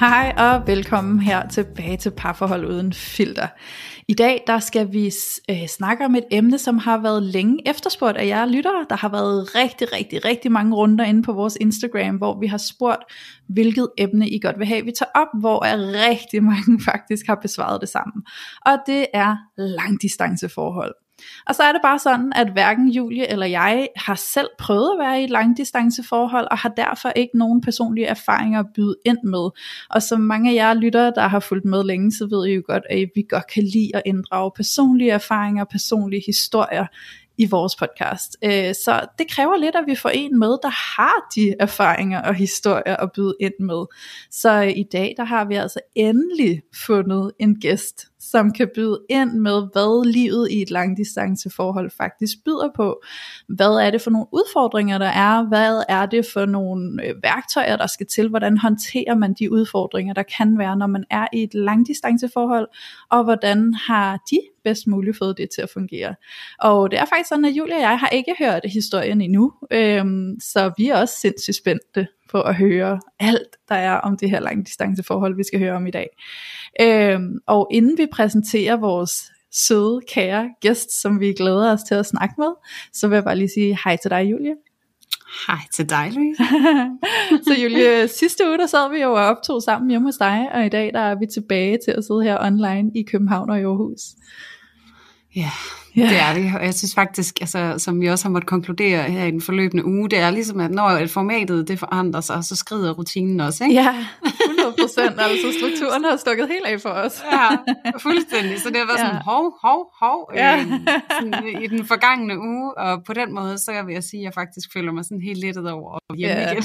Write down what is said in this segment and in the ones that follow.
Hej og velkommen her tilbage til Parforhold Uden Filter. I dag der skal vi øh, snakke om et emne, som har været længe efterspurgt af jer lyttere. Der har været rigtig, rigtig, rigtig mange runder inde på vores Instagram, hvor vi har spurgt, hvilket emne I godt vil have, vi tager op, hvor er rigtig mange faktisk har besvaret det sammen. Og det er langdistanceforhold. Og så er det bare sådan, at hverken Julie eller jeg har selv prøvet at være i et langdistanceforhold, og har derfor ikke nogen personlige erfaringer at byde ind med. Og som mange af jer lyttere, der har fulgt med længe, så ved I jo godt, at vi godt kan lide at inddrage personlige erfaringer, personlige historier i vores podcast. Øh, så det kræver lidt, at vi får en med, der har de erfaringer og historier at byde ind med. Så i dag, der har vi altså endelig fundet en gæst, som kan byde ind med, hvad livet i et langdistanceforhold faktisk byder på. Hvad er det for nogle udfordringer, der er? Hvad er det for nogle øh, værktøjer, der skal til? Hvordan håndterer man de udfordringer, der kan være, når man er i et langdistanceforhold? Og hvordan har de bedst muligt fået det til at fungere? Og det er faktisk sådan, at Julia og jeg har ikke hørt historien endnu, øhm, så vi er også sindssygt spændte på at høre alt, der er om det her langdistanceforhold, vi skal høre om i dag. Øhm, og inden vi præsenterer vores søde, kære gæst, som vi glæder os til at snakke med, så vil jeg bare lige sige hej til dig, Julie. Hej til dig, Louise. så Julie, sidste uge der sad vi jo og optog sammen hjemme hos dig, og i dag der er vi tilbage til at sidde her online i København og i Aarhus. Ja, Yeah. Det er det, og jeg synes faktisk, altså, som vi også har måttet konkludere her i den forløbende uge, det er ligesom, at når et formatet det forandrer sig, så skrider rutinen også, ikke? Ja, 100 procent, altså strukturen har stukket helt af for os. ja, fuldstændig, så det har været ja. sådan, hov, hov, hov, ja. øh, sådan, i den forgangne uge, og på den måde, så vil jeg sige, at jeg faktisk føler mig sådan helt lettet over hjemme ja. igen.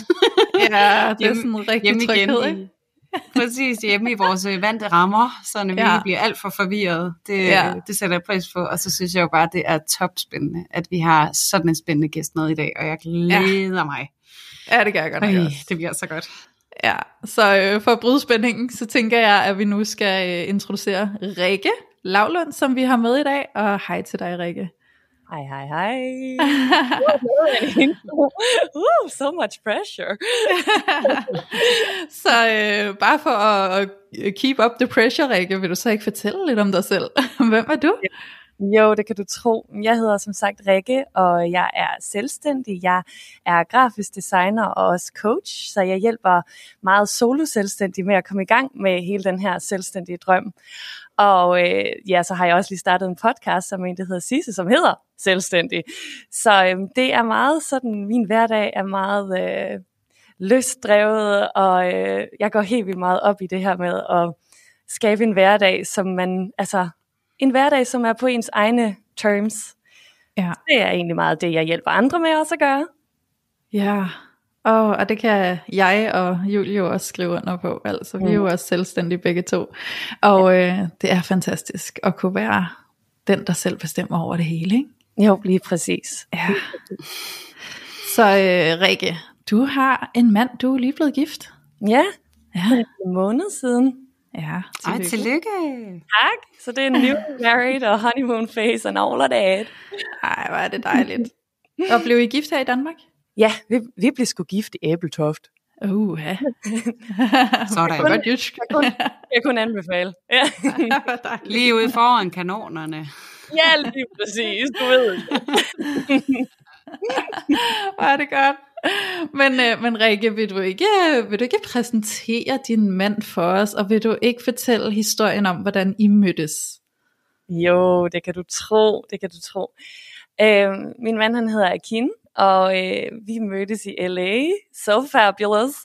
ja, det er sådan rigtig tryghed, ikke? Præcis, hjemme i vores øh, vante rammer, så vi ja. bliver alt for forvirret. Det, ja. det sætter jeg pris på, og så synes jeg jo bare, at det er topspændende, at vi har sådan en spændende gæst med i dag, og jeg glæder ja. mig. Ja, det gør jeg godt Ej, Det bliver så godt. Ja, så øh, for at bryde spændingen, så tænker jeg, at vi nu skal øh, introducere Rikke Lavlund, som vi har med i dag, og hej til dig, Rikke. Hej, hej, hej. uh, so much pressure. så øh, bare for at, at keep up the pressure, Rikke, vil du så ikke fortælle lidt om dig selv? Hvem er du? Jo, det kan du tro. Jeg hedder som sagt Rikke, og jeg er selvstændig. Jeg er grafisk designer og også coach, så jeg hjælper meget solo selvstændig med at komme i gang med hele den her selvstændige drøm. Og øh, ja, så har jeg også lige startet en podcast, som en, der hedder Sisse, som hedder Selvstændig. Så øh, det er meget sådan, min hverdag er meget øh, løsdrevet, og øh, jeg går helt vildt meget op i det her med at skabe en hverdag, som man, altså en hverdag, som er på ens egne terms. Ja. Det er egentlig meget det, jeg hjælper andre med også at gøre. Ja, Oh, og det kan jeg og Julie også skrive under på. Altså, vi er jo mm. også selvstændige begge to. Og øh, det er fantastisk at kunne være den, der selv bestemmer over det hele. Ikke? Jo, lige præcis. Ja. Så øh, Rikke, du har en mand, du er lige blevet gift. Ja, ja. en måned siden. Ja, tillykke. Ej, tillykke. Tak. Så det er new married og honeymoon phase and all of that. Ej, hvor er det dejligt. Og blev I gift her i Danmark? Ja, vi, vi blev sgu gift i Æbeltoft. Uh, ja. Så er der jysk. Jeg kunne, jeg kunne anbefale. Ja. lige ude foran kanonerne. Ja, lige præcis, du ved. Hvor er det godt. Men, øh, men Rikke, vil du, ikke, vil du ikke præsentere din mand for os, og vil du ikke fortælle historien om, hvordan I mødtes? Jo, det kan du tro, det kan du tro. Øh, min mand, han hedder Akin, og øh, vi mødtes i LA. So fabulous.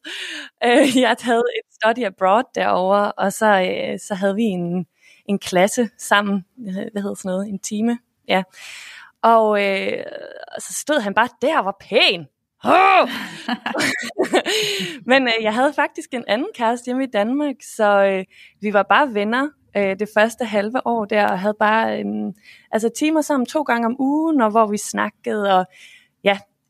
Øh, jeg havde et study abroad derover, og så, øh, så havde vi en, en klasse sammen. Øh, hvad hedder sådan noget? En time. Ja. Og øh, så stod han bare der og var pæn. Oh! Men øh, jeg havde faktisk en anden kæreste hjemme i Danmark, så øh, vi var bare venner øh, det første halve år der, og havde bare øh, altså timer sammen to gange om ugen, og hvor vi snakkede, og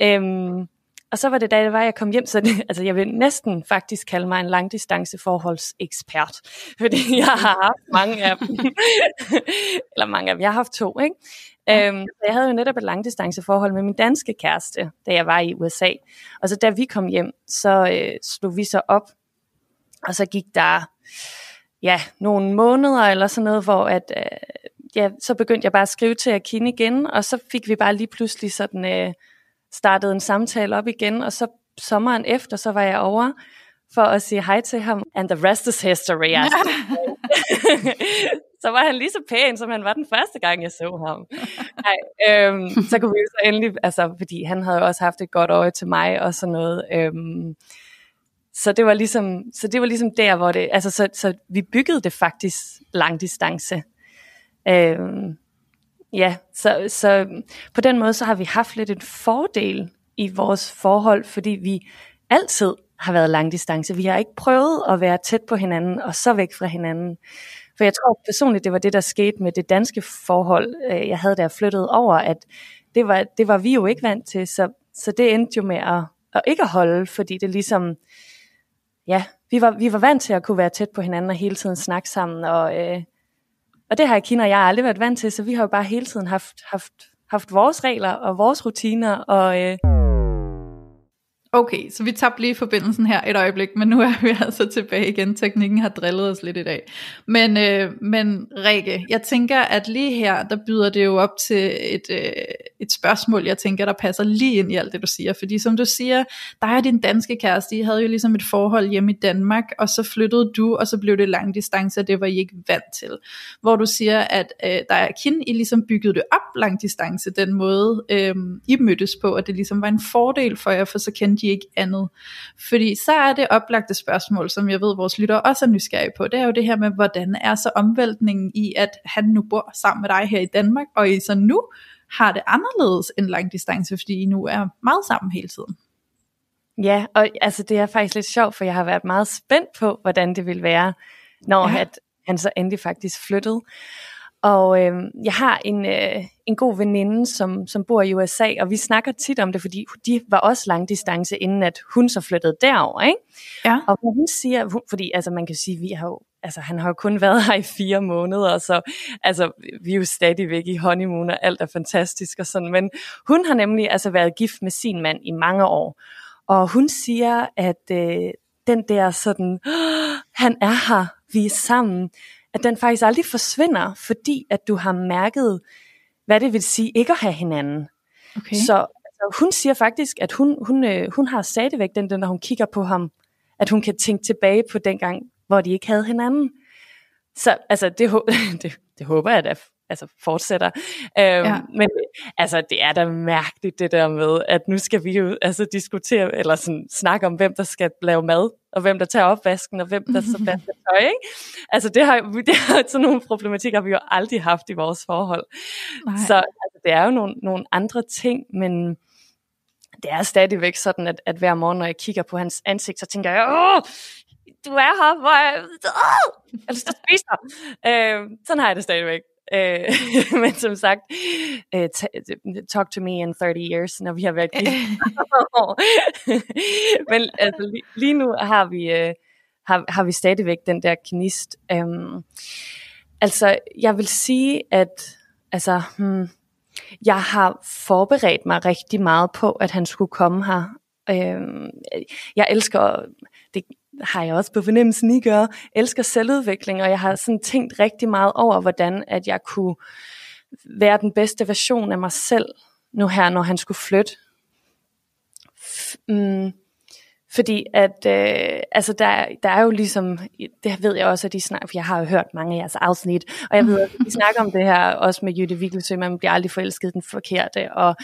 ja, øh, og så var det da det var, jeg kom hjem, så det, altså jeg vil næsten faktisk kalde mig en langdistanceforholdsekspert, fordi jeg har haft mange af dem. Eller mange af dem, jeg har haft to, ikke? Ja. Øhm, jeg havde jo netop et langdistanceforhold med min danske kæreste, da jeg var i USA. Og så da vi kom hjem, så øh, slog vi så op, og så gik der ja, nogle måneder eller sådan noget, hvor at, øh, ja, så begyndte jeg bare at skrive til Akin igen, og så fik vi bare lige pludselig sådan... Øh, startede en samtale op igen, og så sommeren efter, så var jeg over for at sige hej til ham, and the rest is history. Ja. så var han lige så pæn, som han var den første gang, jeg så ham. Nej, øhm, så kunne vi så endelig, altså, fordi han havde også haft et godt øje til mig og sådan noget. Øhm, så det var ligesom, så det var ligesom der, hvor det, altså, så, så vi byggede det faktisk langdistance. Øhm, Ja, så, så på den måde så har vi haft lidt en fordel i vores forhold, fordi vi altid har været langdistance. Vi har ikke prøvet at være tæt på hinanden og så væk fra hinanden. For jeg tror personligt, det var det, der skete med det danske forhold, øh, jeg havde der flyttet over, at det var, det var vi jo ikke vant til, så, så det endte jo med at, at ikke at holde, fordi det ligesom, ja, vi var, vi var vant til at kunne være tæt på hinanden og hele tiden snakke sammen, og, øh, og det har Kina og jeg aldrig været vant til, så vi har jo bare hele tiden haft, haft, haft vores regler og vores rutiner, og øh, Okay, så vi tabte lige forbindelsen her et øjeblik, men nu er vi altså tilbage igen. Teknikken har drillet os lidt i dag. Men, øh, men Rikke, jeg tænker, at lige her, der byder det jo op til et, øh, et spørgsmål, jeg tænker, der passer lige ind i alt det, du siger. Fordi som du siger, dig og din danske kæreste, I havde jo ligesom et forhold hjemme i Danmark, og så flyttede du, og så blev det lang distance, og det var I ikke vant til. Hvor du siger, at øh, der er kin, I ligesom byggede det op lang distance, den måde øh, I mødtes på, og det ligesom var en fordel for jer, for så kendte de ikke andet. Fordi så er det oplagte spørgsmål, som jeg ved, vores lyttere også er nysgerrige på, det er jo det her med, hvordan er så omvæltningen i, at han nu bor sammen med dig her i Danmark, og I så nu har det anderledes end lang distance, fordi I nu er meget sammen hele tiden. Ja, og altså det er faktisk lidt sjovt, for jeg har været meget spændt på, hvordan det vil være, når ja. at han så endelig faktisk flyttede. Og øh, jeg har en, øh, en god veninde, som, som bor i USA, og vi snakker tit om det, fordi de var også langdistance, inden at hun så flyttede derover, ikke? Ja. Og hun siger, hun, fordi altså man kan sige, vi har jo, altså han har jo kun været her i fire måneder, så altså vi er jo stadigvæk i honeymoon, og alt er fantastisk og sådan, men hun har nemlig altså været gift med sin mand i mange år, og hun siger, at øh, den der sådan, han er her, vi er sammen, at den faktisk aldrig forsvinder, fordi at du har mærket, hvad det vil sige ikke at have hinanden. Okay. Så altså, hun siger faktisk, at hun, hun, øh, hun har stadigvæk den, den, når hun kigger på ham, at hun kan tænke tilbage på den gang, hvor de ikke havde hinanden. Så altså, det, det, det håber jeg at altså fortsætter. Øhm, ja. Men altså, det er da mærkeligt det der med, at nu skal vi jo altså, diskutere, eller sådan, snakke om, hvem der skal lave mad, og hvem der tager opvasken, og hvem der så vasker tøj, ikke? Altså, det har, det har, sådan nogle problematikker har vi jo aldrig haft i vores forhold. Nej. Så altså, det er jo nogle, nogle andre ting, men det er stadigvæk sådan, at, at hver morgen, når jeg kigger på hans ansigt, så tænker jeg, åh, du er her, hvor jeg, åh, jeg skal spise dig. Øh, sådan har jeg det stadigvæk. Øh, men som sagt, øh, talk to me in 30 years, når vi har været Men altså, lige, lige nu har vi, øh, har, har vi stadigvæk den der knist. Um, altså, jeg vil sige, at altså, hmm, jeg har forberedt mig rigtig meget på, at han skulle komme her. Um, jeg elsker, det, har jeg også på fornemmelsen, I gør, elsker selvudvikling, og jeg har sådan tænkt rigtig meget over, hvordan at jeg kunne være den bedste version af mig selv, nu her, når han skulle flytte. Mm, fordi at, øh, altså der, der er jo ligesom, det ved jeg også, at de snakker, for jeg har jo hørt mange af jeres afsnit, og jeg ved, at de snakker om det her også med Jytte Vigelsø, man bliver aldrig forelsket den forkerte, og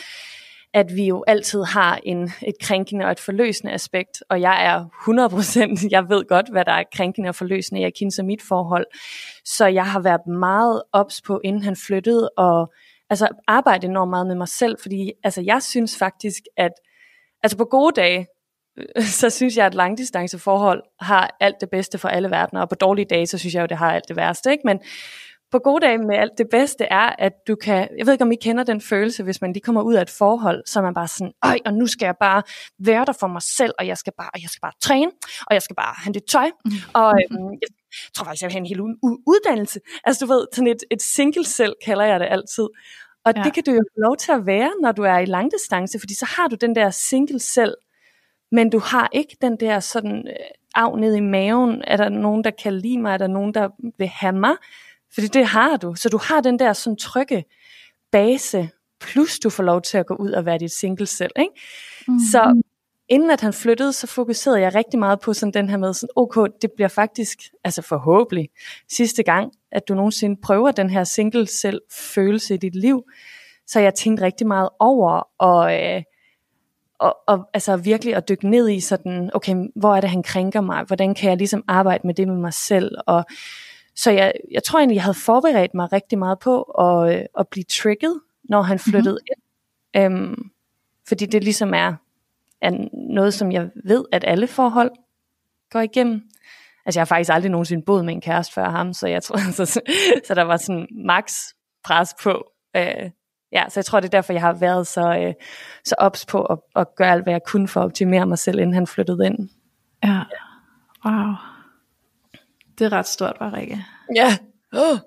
at vi jo altid har en, et krænkende og et forløsende aspekt, og jeg er 100%, jeg ved godt, hvad der er krænkende og forløsende i Akins og mit forhold, så jeg har været meget ops på, inden han flyttede, og altså arbejde enormt meget med mig selv, fordi altså, jeg synes faktisk, at altså på gode dage, øh, så synes jeg, at langdistanceforhold har alt det bedste for alle verdener, og på dårlige dage, så synes jeg jo, det har alt det værste, ikke? Men på gode dage med alt det bedste er, at du kan, jeg ved ikke om I kender den følelse, hvis man lige kommer ud af et forhold, så er man bare sådan, øj, og nu skal jeg bare være der for mig selv, og jeg skal bare, og jeg skal bare træne, og jeg skal bare have det tøj, mm. og øhm, jeg tror faktisk, jeg vil have en hel uddannelse. Altså du ved, sådan et, et single selv kalder jeg det altid. Og ja. det kan du jo få lov til at være, når du er i langdistance, fordi så har du den der single selv, men du har ikke den der sådan øh, af ned i maven, er der nogen, der kan lide mig, er der nogen, der vil have mig, fordi det har du. Så du har den der sådan trygge base, plus du får lov til at gå ud og være dit single selv. Ikke? Mm-hmm. Så inden at han flyttede, så fokuserede jeg rigtig meget på sådan den her med, sådan, okay, det bliver faktisk, altså forhåbentlig, sidste gang, at du nogensinde prøver den her single selv følelse i dit liv. Så jeg tænkte rigtig meget over, og, øh, og, og altså virkelig at dykke ned i sådan, okay, hvor er det, han krænker mig? Hvordan kan jeg ligesom arbejde med det med mig selv? Og så jeg, jeg tror egentlig, jeg havde forberedt mig rigtig meget på at, øh, at blive trigget, når han mhm. flyttede mm-hmm. ind. Øhm, fordi det ligesom er, er noget, som jeg ved, at alle forhold går igennem. Altså jeg har faktisk aldrig nogensinde boet med en kæreste før ham, så jeg tror, så, så der var sådan max pres på. Øh, ja, så jeg tror, det er derfor, jeg har været så, øh, så ops på at, at gøre alt, hvad jeg kunne for at optimere mig selv, inden han flyttede ind. Ja, wow. Det er ret stort, var Rikke. Ja. Oh.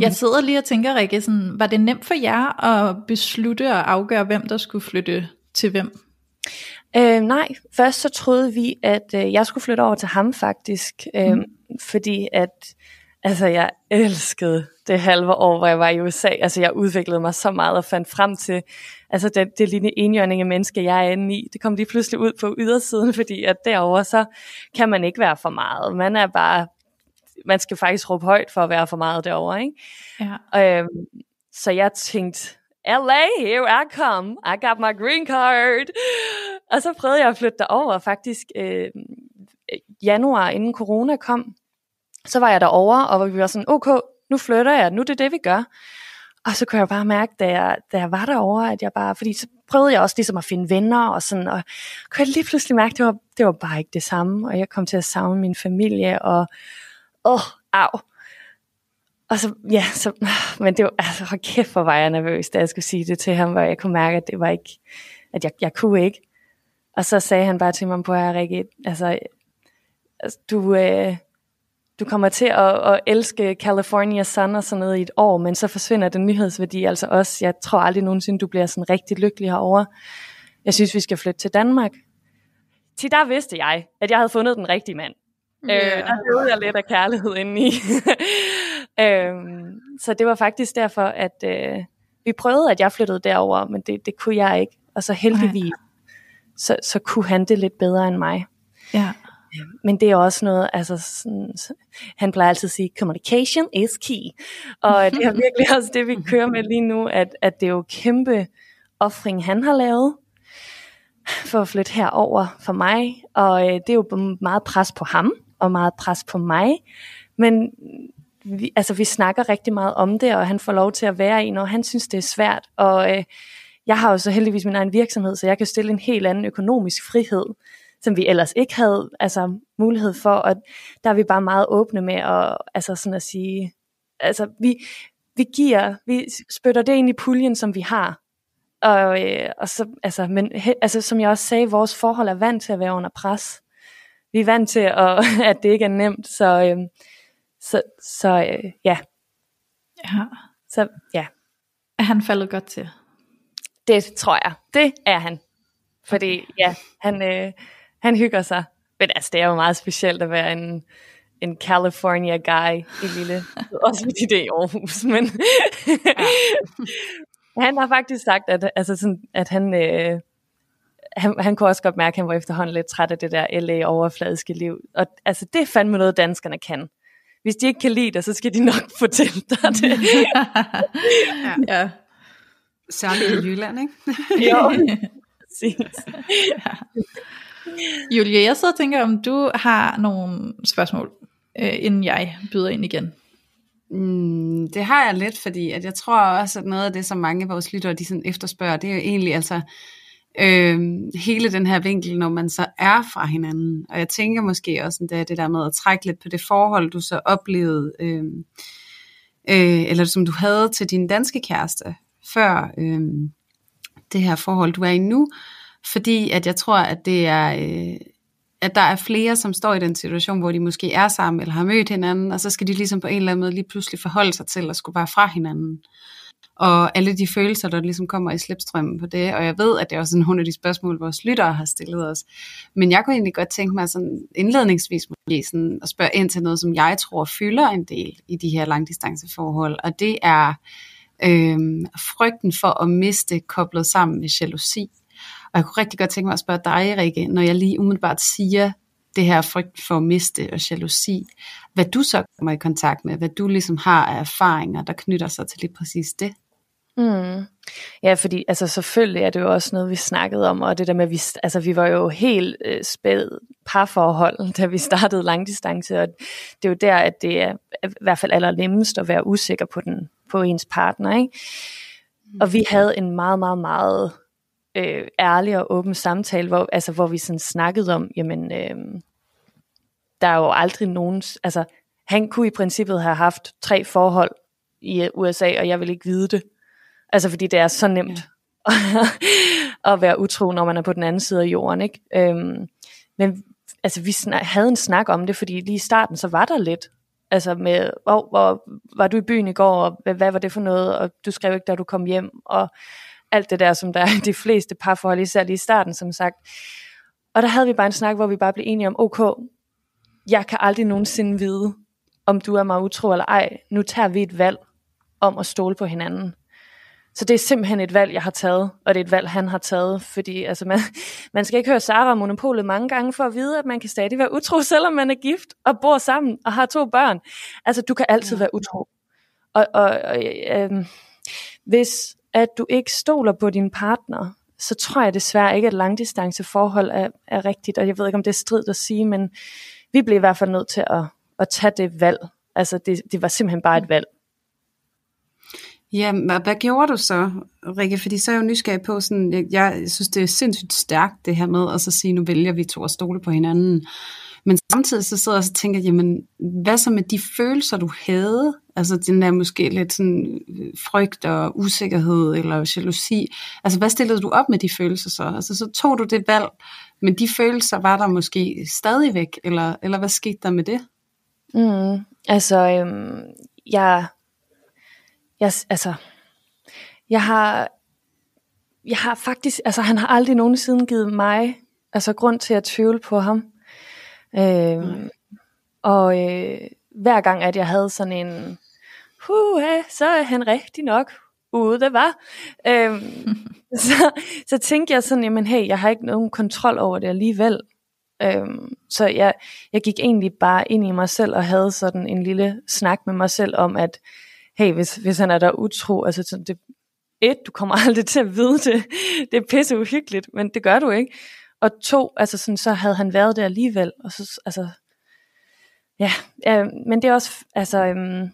jeg sidder lige og tænker, Rikke, sådan, var det nemt for jer at beslutte og afgøre, hvem der skulle flytte til hvem? Øh, nej, først så troede vi, at øh, jeg skulle flytte over til ham faktisk, øh, mm. fordi at altså, jeg elskede det halve år, hvor jeg var i USA. Altså jeg udviklede mig så meget og fandt frem til altså det, det lille enhjørning menneske, jeg er inde i. Det kom lige pludselig ud på ydersiden, fordi at derover så kan man ikke være for meget. Man er bare man skal faktisk råbe højt for at være for meget derovre, ikke? Ja. Øhm, så jeg tænkte, LA, here I come. I got my green card. Og så prøvede jeg at flytte derover faktisk øh, januar, inden corona kom. Så var jeg derover og vi var sådan, okay, nu flytter jeg, nu er det det, vi gør. Og så kunne jeg bare mærke, da jeg, da jeg var derovre, at jeg bare, fordi så prøvede jeg også ligesom at finde venner og sådan, og kunne jeg lige pludselig mærke, at det var, det var bare ikke det samme, og jeg kom til at savne min familie, og åh, oh, au. Og så, ja, så, men det var, altså, hold kæft, hvor var jeg nervøs, da jeg skulle sige det til ham, hvor jeg kunne mærke, at det var ikke, at jeg, jeg kunne ikke. Og så sagde han bare til mig på her, Rikke, altså, altså du, øh, du kommer til at, at elske California Sun og sådan noget i et år, men så forsvinder den nyhedsværdi altså også. Jeg tror aldrig nogensinde, du bliver sådan rigtig lykkelig herover. Jeg synes, vi skal flytte til Danmark. Til der vidste jeg, at jeg havde fundet den rigtige mand. Yeah. Øh, der levede jeg lidt af kærlighed indeni. øh, så det var faktisk derfor, at øh, vi prøvede, at jeg flyttede derover, men det, det kunne jeg ikke. Og så heldigvis, så, så kunne han det lidt bedre end mig. Ja. Men det er også noget, altså sådan, han plejer altid at sige, communication is key. Og det er virkelig også det, vi kører med lige nu, at, at det er jo kæmpe offring, han har lavet for at flytte herover for mig. Og øh, det er jo meget pres på ham og meget pres på mig. Men vi, altså, vi snakker rigtig meget om det, og han får lov til at være i, når han synes, det er svært. Og øh, jeg har jo så heldigvis min egen virksomhed, så jeg kan stille en helt anden økonomisk frihed, som vi ellers ikke havde altså, mulighed for. Og der er vi bare meget åbne med at, altså, sådan at sige, altså, vi, vi giver, vi spytter det ind i puljen, som vi har. Og, øh, og så, altså, men, he, altså, som jeg også sagde, vores forhold er vant til at være under pres vi er vant til, at, at det ikke er nemt, så, øh, så, så øh, ja. ja. Så ja. Er han faldet godt til? Det tror jeg. Det er han. Fordi okay. ja, han, øh, han hygger sig. Men altså, det er jo meget specielt at være en, en California guy i lille. Også fordi det er i Aarhus, men han har faktisk sagt, at, altså sådan, at han, øh, han, han kunne også godt mærke, at han var efterhånden lidt træt af det der LA-overfladiske liv. Og altså, det er fandme noget, danskerne kan. Hvis de ikke kan lide det, så skal de nok fortælle dig det. ja. ja. Særligt i Jylland, ikke? jo, præcis. ja. Julie, jeg sidder og tænker, om du har nogle spørgsmål, øh, inden jeg byder ind igen. Mm, det har jeg lidt, fordi at jeg tror også, at noget af det, som mange af vores lyttere de sådan efterspørger, det er jo egentlig altså, øh, hele den her vinkel, når man så er fra hinanden. Og jeg tænker måske også, endda det det der med at trække lidt på det forhold, du så oplevede, øh, øh, eller som du havde til din danske kæreste, før øh, det her forhold, du er i nu. Fordi at jeg tror, at det er... Øh, at der er flere, som står i den situation, hvor de måske er sammen eller har mødt hinanden, og så skal de ligesom på en eller anden måde lige pludselig forholde sig til at skulle være fra hinanden og alle de følelser, der ligesom kommer i slipstrømmen på det, og jeg ved, at det er også nogle af de spørgsmål, vores lyttere har stillet os. Men jeg kunne egentlig godt tænke mig sådan indledningsvis måske sådan at spørge ind til noget, som jeg tror fylder en del i de her langdistanceforhold, og det er øh, frygten for at miste koblet sammen med jalousi. Og jeg kunne rigtig godt tænke mig at spørge dig, Rikke, når jeg lige umiddelbart siger det her frygt for at miste og jalousi, hvad du så kommer i kontakt med, hvad du ligesom har af erfaringer, der knytter sig til lige præcis det. Mm. Ja, fordi altså, selvfølgelig er det jo også noget, vi snakkede om, og det der med, at vi, altså, vi var jo helt øh, spæd parforhold, da vi startede langdistance, og det er jo der, at det er i hvert fald allernemmest at være usikker på, den, på ens partner. Ikke? Mm. Og vi havde en meget, meget, meget øh, ærlig og åben samtale, hvor, altså, hvor vi sådan snakkede om, jamen, øh, der er jo aldrig nogen, altså, han kunne i princippet have haft tre forhold i USA, og jeg vil ikke vide det. Altså fordi det er så nemt ja. at være utro, når man er på den anden side af jorden. Ikke? Øhm, men altså, vi havde en snak om det, fordi lige i starten, så var der lidt. Altså med, hvor, hvor var du i byen i går, og hvad, hvad var det for noget, og du skrev ikke, da du kom hjem, og alt det der, som der er de fleste parforhold, især lige i starten, som sagt. Og der havde vi bare en snak, hvor vi bare blev enige om, okay, jeg kan aldrig nogensinde vide, om du er mig utro eller ej. Nu tager vi et valg om at stole på hinanden. Så det er simpelthen et valg, jeg har taget, og det er et valg, han har taget, fordi altså, man, man skal ikke høre Sara og Monopolet mange gange for at vide, at man kan stadig være utro, selvom man er gift og bor sammen og har to børn. Altså, du kan altid være utro. Og, og, og øh, hvis at du ikke stoler på din partner, så tror jeg desværre ikke, at langdistanceforhold er, er rigtigt, og jeg ved ikke, om det er strid at sige, men vi blev i hvert fald nødt til at, at tage det valg. Altså, det, det var simpelthen bare et valg. Ja, og hvad gjorde du så, Rikke? Fordi så er jeg jo nysgerrig på, sådan, jeg, jeg synes, det er sindssygt stærkt det her med at så sige, nu vælger vi to at stole på hinanden. Men samtidig så sidder jeg og så tænker, jamen, hvad så med de følelser, du havde? Altså den der måske lidt sådan øh, frygt og usikkerhed eller jalousi. Altså hvad stillede du op med de følelser så? Altså så tog du det valg, men de følelser var der måske stadigvæk, eller, eller hvad skete der med det? Mm, altså, øhm, jeg jeg, altså, jeg har, jeg har faktisk, altså han har aldrig nogensinde givet mig, altså grund til at tvivle på ham. Øhm, mm. Og øh, hver gang, at jeg havde sådan en, huh, så er han rigtig nok ude, det var. Øhm, så, så tænkte jeg sådan, jamen hey, jeg har ikke nogen kontrol over det alligevel. Øhm, så jeg, jeg gik egentlig bare ind i mig selv og havde sådan en lille snak med mig selv om, at hey, hvis, hvis han er der utro, altså sådan, det, et, du kommer aldrig til at vide det, det er pisse uhyggeligt, men det gør du ikke. Og to, altså sådan, så havde han været der alligevel, og så, altså, ja, øh, men det er også, altså, øh,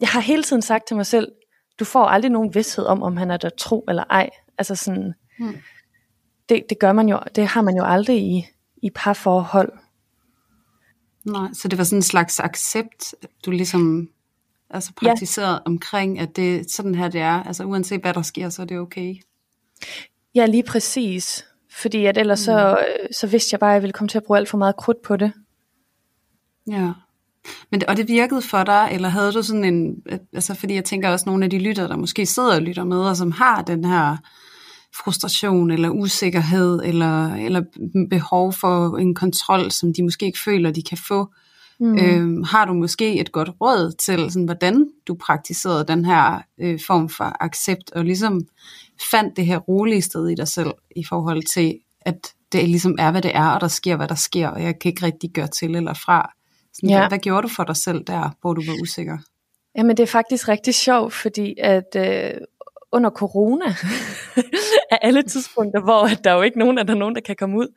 jeg har hele tiden sagt til mig selv, du får aldrig nogen vidsthed om, om han er der tro eller ej. Altså sådan, hmm. det, det gør man jo, det har man jo aldrig i, i parforhold. Nej, så det var sådan en slags accept, du ligesom altså praktiseret ja. omkring, at det sådan her det er, altså uanset hvad der sker, så er det okay. Ja, lige præcis. Fordi at ellers mm. så, så vidste jeg bare, at jeg ville komme til at bruge alt for meget krudt på det. Ja. Men, og det virkede for dig, eller havde du sådan en, altså fordi jeg tænker også nogle af de lytter, der måske sidder og lytter med, og som har den her frustration, eller usikkerhed, eller, eller behov for en kontrol, som de måske ikke føler, de kan få. Mm. Øhm, har du måske et godt råd til, sådan, hvordan du praktiserede den her øh, form for accept, og ligesom fandt det her rolige sted i dig selv, i forhold til, at det ligesom er, hvad det er, og der sker, hvad der sker, og jeg kan ikke rigtig gøre til eller fra. Sådan, ja. hvad, hvad gjorde du for dig selv der, hvor du var usikker? Jamen det er faktisk rigtig sjovt, fordi at øh, under corona er alle tidspunkter, hvor der er jo ikke nogen, at der er nogen, der kan komme ud.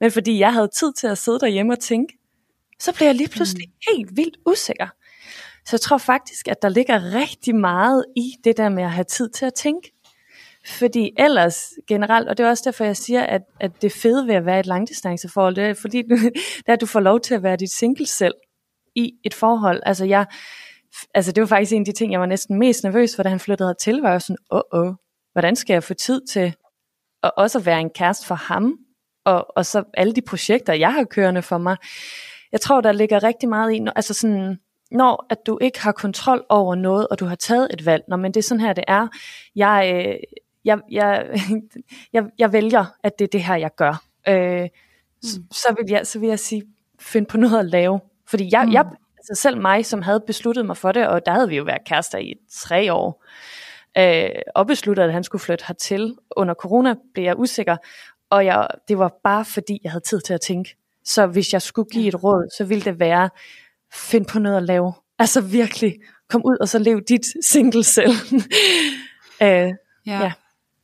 Men fordi jeg havde tid til at sidde derhjemme og tænke, så bliver jeg lige pludselig mm. helt vildt usikker. Så jeg tror faktisk, at der ligger rigtig meget i det der med at have tid til at tænke. Fordi ellers generelt, og det er også derfor, jeg siger, at, at det fede ved at være i et langdistanceforhold, det er fordi, du, det er, at du får lov til at være dit single selv i et forhold. Altså jeg, altså det var faktisk en af de ting, jeg var næsten mest nervøs for, da han flyttede hertil, var jeg sådan, åh, oh, oh, hvordan skal jeg få tid til at også være en kæreste for ham, og, og så alle de projekter, jeg har kørende for mig. Jeg tror, der ligger rigtig meget i, altså sådan, når at du ikke har kontrol over noget, og du har taget et valg, når men det er sådan her, det er. Jeg, øh, jeg, jeg, jeg, jeg vælger, at det er det her, jeg gør. Øh, mm. så, så, vil jeg, så vil jeg sige, find på noget at lave. Fordi jeg, mm. jeg, altså selv mig, som havde besluttet mig for det, og der havde vi jo været kærester i tre år, øh, og besluttede, at han skulle flytte hertil. Under corona blev jeg usikker, og jeg, det var bare fordi, jeg havde tid til at tænke. Så hvis jeg skulle give et råd, så ville det være, find på noget at lave. Altså virkelig, kom ud og så lev dit single selv. øh, ja. ja.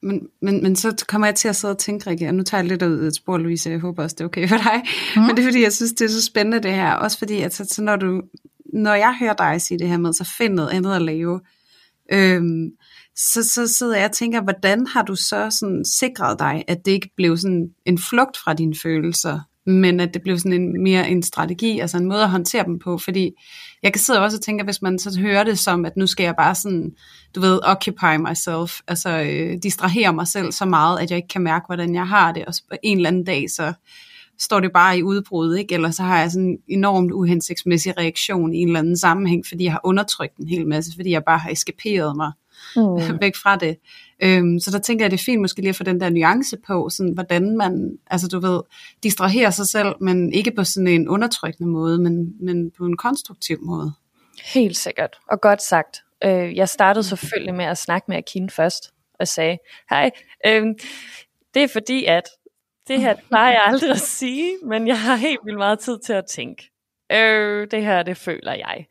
Men, men, men så kommer jeg til at sidde og tænke, Rikke, og nu tager jeg lidt ud et spor, Louise, jeg håber også, det er okay for dig. Mm. Men det er fordi, jeg synes, det er så spændende det her. Også fordi, at så, så når, du, når jeg hører dig sige det her med, så find noget andet at lave. Øhm, så, så sidder jeg og tænker, hvordan har du så sådan sikret dig, at det ikke blev sådan en flugt fra dine følelser, men at det blev sådan en, mere en strategi, altså en måde at håndtere dem på, fordi jeg kan sidde også og tænke, hvis man så hører det som, at nu skal jeg bare sådan, du ved, occupy myself, altså øh, distrahere mig selv så meget, at jeg ikke kan mærke, hvordan jeg har det, og så på en eller anden dag, så står det bare i udbrud, ikke? eller så har jeg sådan en enormt uhensigtsmæssig reaktion i en eller anden sammenhæng, fordi jeg har undertrykt en hel masse, fordi jeg bare har eskaperet mig mm. væk fra det. Øhm, så der tænker jeg, det er fint måske lige at få den der nuance på, sådan, hvordan man, altså du ved, distraherer sig selv, men ikke på sådan en undertrykkende måde, men, men på en konstruktiv måde. Helt sikkert, og godt sagt. Øh, jeg startede selvfølgelig med at snakke med Akin først, og sagde, hej, øh, det er fordi, at det her plejer jeg aldrig at sige, men jeg har helt vildt meget tid til at tænke. Øh, det her, det føler jeg.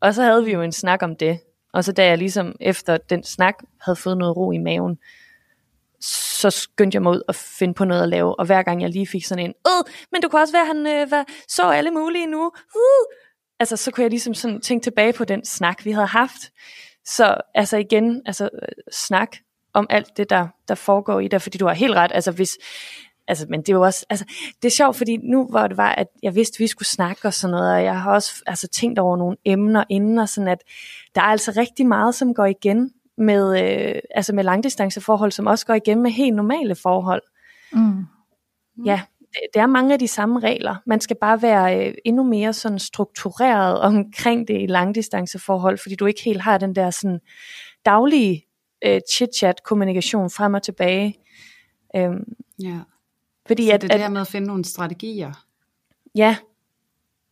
Og så havde vi jo en snak om det, og så da jeg ligesom efter den snak havde fået noget ro i maven, så skyndte jeg mig ud og finde på noget at lave. Og hver gang jeg lige fik sådan en, øh, men du kunne også være, at han øh, var, så alle mulige nu. Uh. Altså, så kunne jeg ligesom sådan tænke tilbage på den snak, vi havde haft. Så altså igen, altså øh, snak om alt det, der, der foregår i dig, fordi du har helt ret. Altså hvis, altså, men det er jo også, altså, det er sjovt, fordi nu hvor det var, at jeg vidste, at vi skulle snakke og sådan noget, og jeg har også altså, tænkt over nogle emner inden, og sådan at der er altså rigtig meget, som går igen med, øh, altså med langdistanceforhold, som også går igen med helt normale forhold. Mm. Ja, det, det er mange af de samme regler. Man skal bare være øh, endnu mere sådan struktureret omkring det i langdistanceforhold, fordi du ikke helt har den der sådan daglige øh, chit-chat kommunikation frem og tilbage. Øhm, ja. Fordi så at, det er at, med at finde nogle strategier. Ja,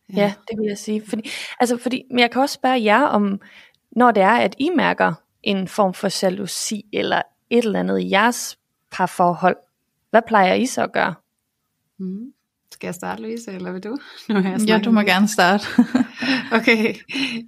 ja, ja det vil jeg sige. Fordi, altså fordi, men jeg kan også spørge jer om, når det er, at I mærker en form for jalousi, eller et eller andet i jeres parforhold, hvad plejer I så at gøre? Mm. Skal jeg starte, Louise, eller vil du? Nu har jeg ja, du må gerne starte. okay,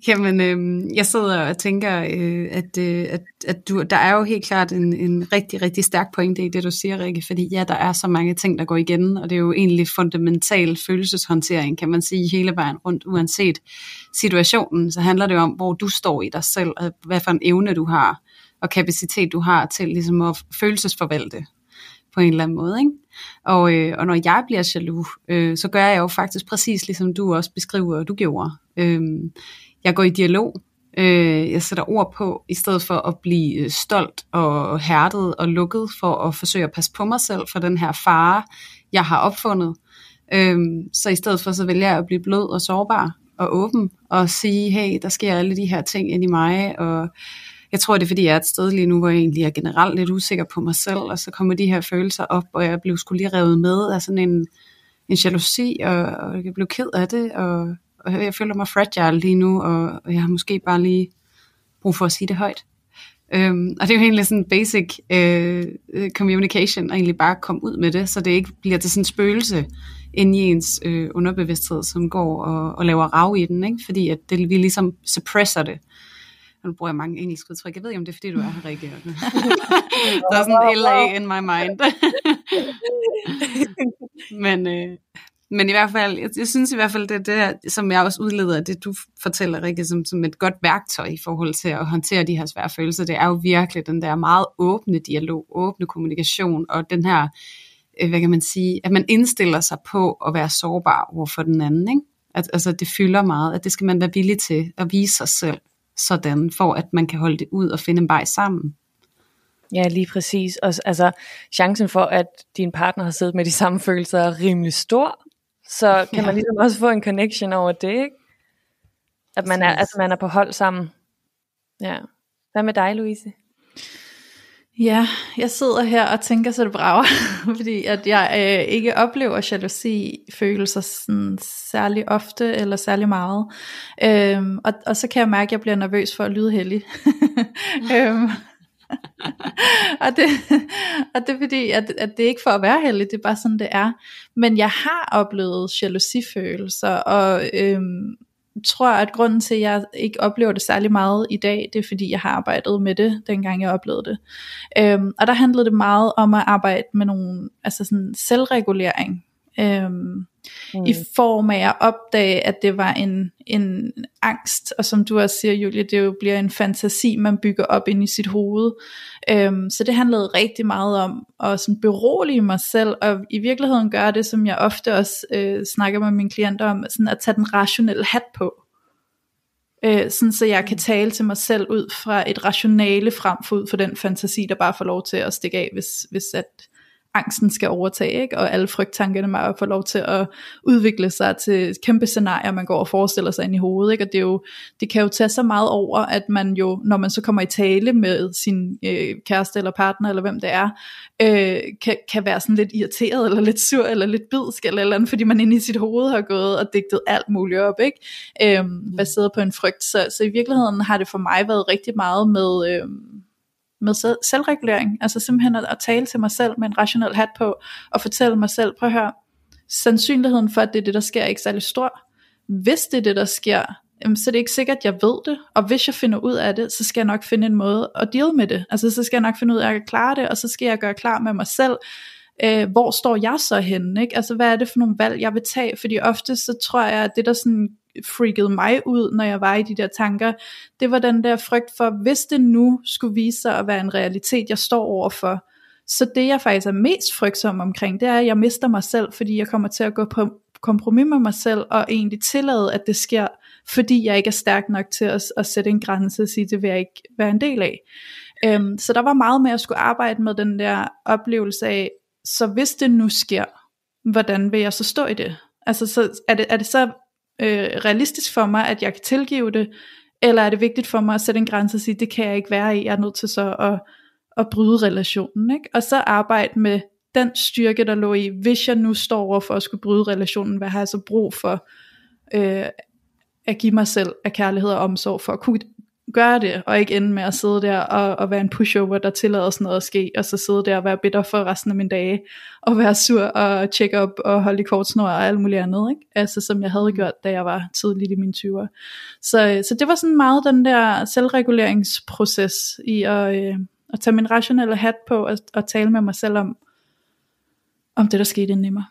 jamen øh, jeg sidder og tænker, øh, at, øh, at, at du, der er jo helt klart en, en rigtig, rigtig stærk pointe i det, du siger, Rikke, fordi ja, der er så mange ting, der går igen, og det er jo egentlig fundamental følelseshåndtering, kan man sige, hele vejen rundt, uanset situationen, så handler det om, hvor du står i dig selv, og hvad for en evne du har, og kapacitet du har til ligesom at følelsesforvalte på en eller anden måde. Ikke? Og, øh, og når jeg bliver jaloux, øh, så gør jeg jo faktisk præcis ligesom du også beskriver, og du gjorde. Øh, jeg går i dialog, øh, jeg sætter ord på, i stedet for at blive øh, stolt og hærdet og lukket for at forsøge at passe på mig selv for den her fare, jeg har opfundet. Øh, så i stedet for, så vælger jeg at blive blød og sårbar og åben og sige, hey, der sker alle de her ting ind i mig, og jeg tror, det er fordi, jeg er et sted lige nu, hvor jeg egentlig er generelt lidt usikker på mig selv, og så kommer de her følelser op, og jeg blev skulle lige revet med af sådan en, en jalousi, og, og jeg blev ked af det, og, og jeg føler mig fragile lige nu, og, og jeg har måske bare lige brug for at sige det højt. Øhm, og det er jo egentlig sådan basic øh, øh communication, og egentlig bare komme ud med det, så det ikke bliver til sådan en spøgelse ind i ens øh, underbevidsthed, som går og, og laver rav i den, ikke? fordi at det, vi ligesom suppresser det. Nu bruger jeg mange engelske udtryk. Jeg ved ikke, om det er, fordi du er her, Rikke. Der er sådan LA in my mind. men, øh, men i hvert fald, jeg, jeg synes i hvert fald, det er det her, som jeg også udleder af det, du fortæller, Rikke, som, som et godt værktøj i forhold til at håndtere de her svære følelser, det er jo virkelig den der meget åbne dialog, åbne kommunikation, og den her, øh, hvad kan man sige, at man indstiller sig på at være sårbar over for den anden, ikke? At, altså, det fylder meget, at det skal man være villig til at vise sig selv sådan, for at man kan holde det ud og finde en vej sammen. Ja, lige præcis. Og altså, chancen for, at din partner har siddet med de samme følelser er rimelig stor. Så kan ja. man ligesom også få en connection over det, ikke? At man er, altså, man er på hold sammen. Ja. Hvad med dig, Louise? Ja, jeg sidder her og tænker så det brager, fordi at jeg øh, ikke oplever jalousi følelser sådan særlig ofte eller særlig meget. Øhm, og, og så kan jeg mærke, at jeg bliver nervøs for at lyde heldig. øhm, og, det, og det er fordi, at, at det er ikke for at være heldig, det er bare sådan, det er. Men jeg har oplevet jalousifølelser, og øhm, tror, at grunden til, at jeg ikke oplever det særlig meget i dag, det er fordi, jeg har arbejdet med det, dengang jeg oplevede det. Øhm, og der handlede det meget om at arbejde med nogle, altså sådan selvregulering. Øhm, mm. i form af at opdage, at det var en, en angst, og som du også siger, Julie, det jo bliver en fantasi, man bygger op ind i sit hoved. Øhm, så det handlede rigtig meget om at sådan berolige mig selv, og i virkeligheden gøre det, som jeg ofte også øh, snakker med mine klienter om, sådan at tage den rationelle hat på. Øh, sådan så jeg kan tale til mig selv ud fra et rationale frem for ud for den fantasi, der bare får lov til at stikke af, hvis, hvis at angsten skal overtage, ikke? og alle frygttankerne må få lov til at udvikle sig til kæmpe scenarier, man går og forestiller sig ind i hovedet. Ikke? Og det, er jo, det kan jo tage så meget over, at man jo, når man så kommer i tale med sin øh, kæreste eller partner, eller hvem det er, øh, kan, kan være sådan lidt irriteret, eller lidt sur, eller lidt bidsk, eller, eller andet, fordi man inde i sit hoved har gået og digtet alt muligt op, ikke? Øh, baseret på en frygt. Så, så i virkeligheden har det for mig været rigtig meget med... Øh, med selvregulering, altså simpelthen at, at tale til mig selv med en rationel hat på, og fortælle mig selv, prøv at høre, sandsynligheden for, at det er det, der sker, er ikke særlig stor. Hvis det er det, der sker, så er det ikke sikkert, at jeg ved det, og hvis jeg finder ud af det, så skal jeg nok finde en måde at deal med det, altså så skal jeg nok finde ud af, at jeg kan klare det, og så skal jeg gøre klar med mig selv, øh, hvor står jeg så henne, ikke? altså hvad er det for nogle valg, jeg vil tage, fordi ofte så tror jeg, at det der sådan freakede mig ud, når jeg var i de der tanker, det var den der frygt for, hvis det nu skulle vise sig at være en realitet, jeg står overfor, så det jeg faktisk er mest frygtsom omkring, det er, at jeg mister mig selv, fordi jeg kommer til at gå på kompromis med mig selv, og egentlig tillade, at det sker, fordi jeg ikke er stærk nok til at, at sætte en grænse og sige, det vil jeg ikke være en del af. Øhm, så der var meget med at skulle arbejde med den der oplevelse af, så hvis det nu sker, hvordan vil jeg så stå i det? Altså så er det, er det så øh, realistisk for mig, at jeg kan tilgive det, eller er det vigtigt for mig at sætte en grænse og sige, det kan jeg ikke være i, jeg er nødt til så at, at bryde relationen, ikke? og så arbejde med den styrke, der lå i, hvis jeg nu står over for at skulle bryde relationen, hvad har jeg så brug for øh, at give mig selv af kærlighed og omsorg for at kunne gøre det, og ikke ende med at sidde der og, og være en pushover, der tillader sådan noget at ske, og så sidde der og være bitter for resten af min dage, og være sur og tjekke op og holde i kort snor og alt muligt andet, ikke? Altså som jeg havde gjort, da jeg var tidligt i mine 20'er. Så, så det var sådan meget den der selvreguleringsproces i at, øh, at tage min rationelle hat på og, og tale med mig selv om, om det der skete inde i mig.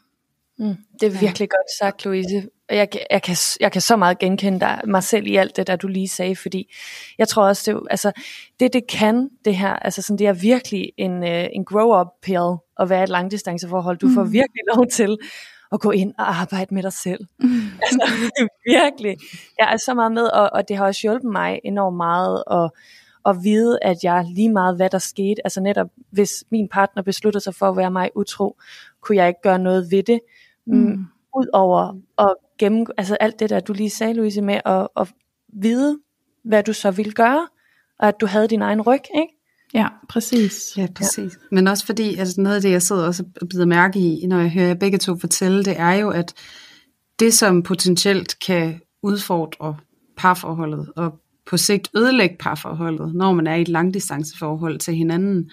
Mm, det er virkelig ja. godt sagt, Louise jeg, jeg, kan, jeg kan så meget genkende dig, mig selv i alt det, der du lige sagde, fordi jeg tror også, det, altså, det det kan, det her, altså sådan, det er virkelig en, uh, en grow-up pill at være et langdistanceforhold. Du mm. får virkelig lov til at gå ind og arbejde med dig selv. Mm. Altså, virkelig. Jeg er så meget med, og, og det har også hjulpet mig enormt meget at, at vide, at jeg lige meget, hvad der skete, altså netop, hvis min partner besluttede sig for at være mig utro, kunne jeg ikke gøre noget ved det. Mm. Ud over at gennem, altså alt det der, du lige sagde, Louise, med at, at vide, hvad du så ville gøre, og at du havde din egen ryg, ikke? Ja, præcis. Ja, præcis. Ja. Men også fordi, altså noget af det, jeg sidder også og bider mærke i, når jeg hører jer begge to fortælle, det er jo, at det, som potentielt kan udfordre parforholdet og på sigt ødelægge parforholdet, når man er i et langdistanceforhold til hinanden,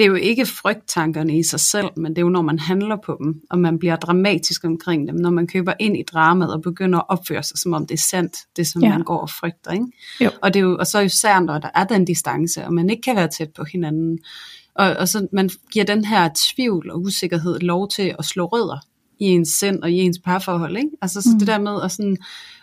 det er jo ikke frygttankerne i sig selv, men det er jo når man handler på dem, og man bliver dramatisk omkring dem, når man køber ind i dramaet og begynder at opføre sig, som om det er sandt, det som ja. man går og frygter. Ikke? Jo. Og, det er jo, og så især, når der er den distance, og man ikke kan være tæt på hinanden, og, og så man giver den her tvivl og usikkerhed lov til at slå rødder i ens sind og i ens parforhold. Ikke? Altså så mm. det der med at, sådan,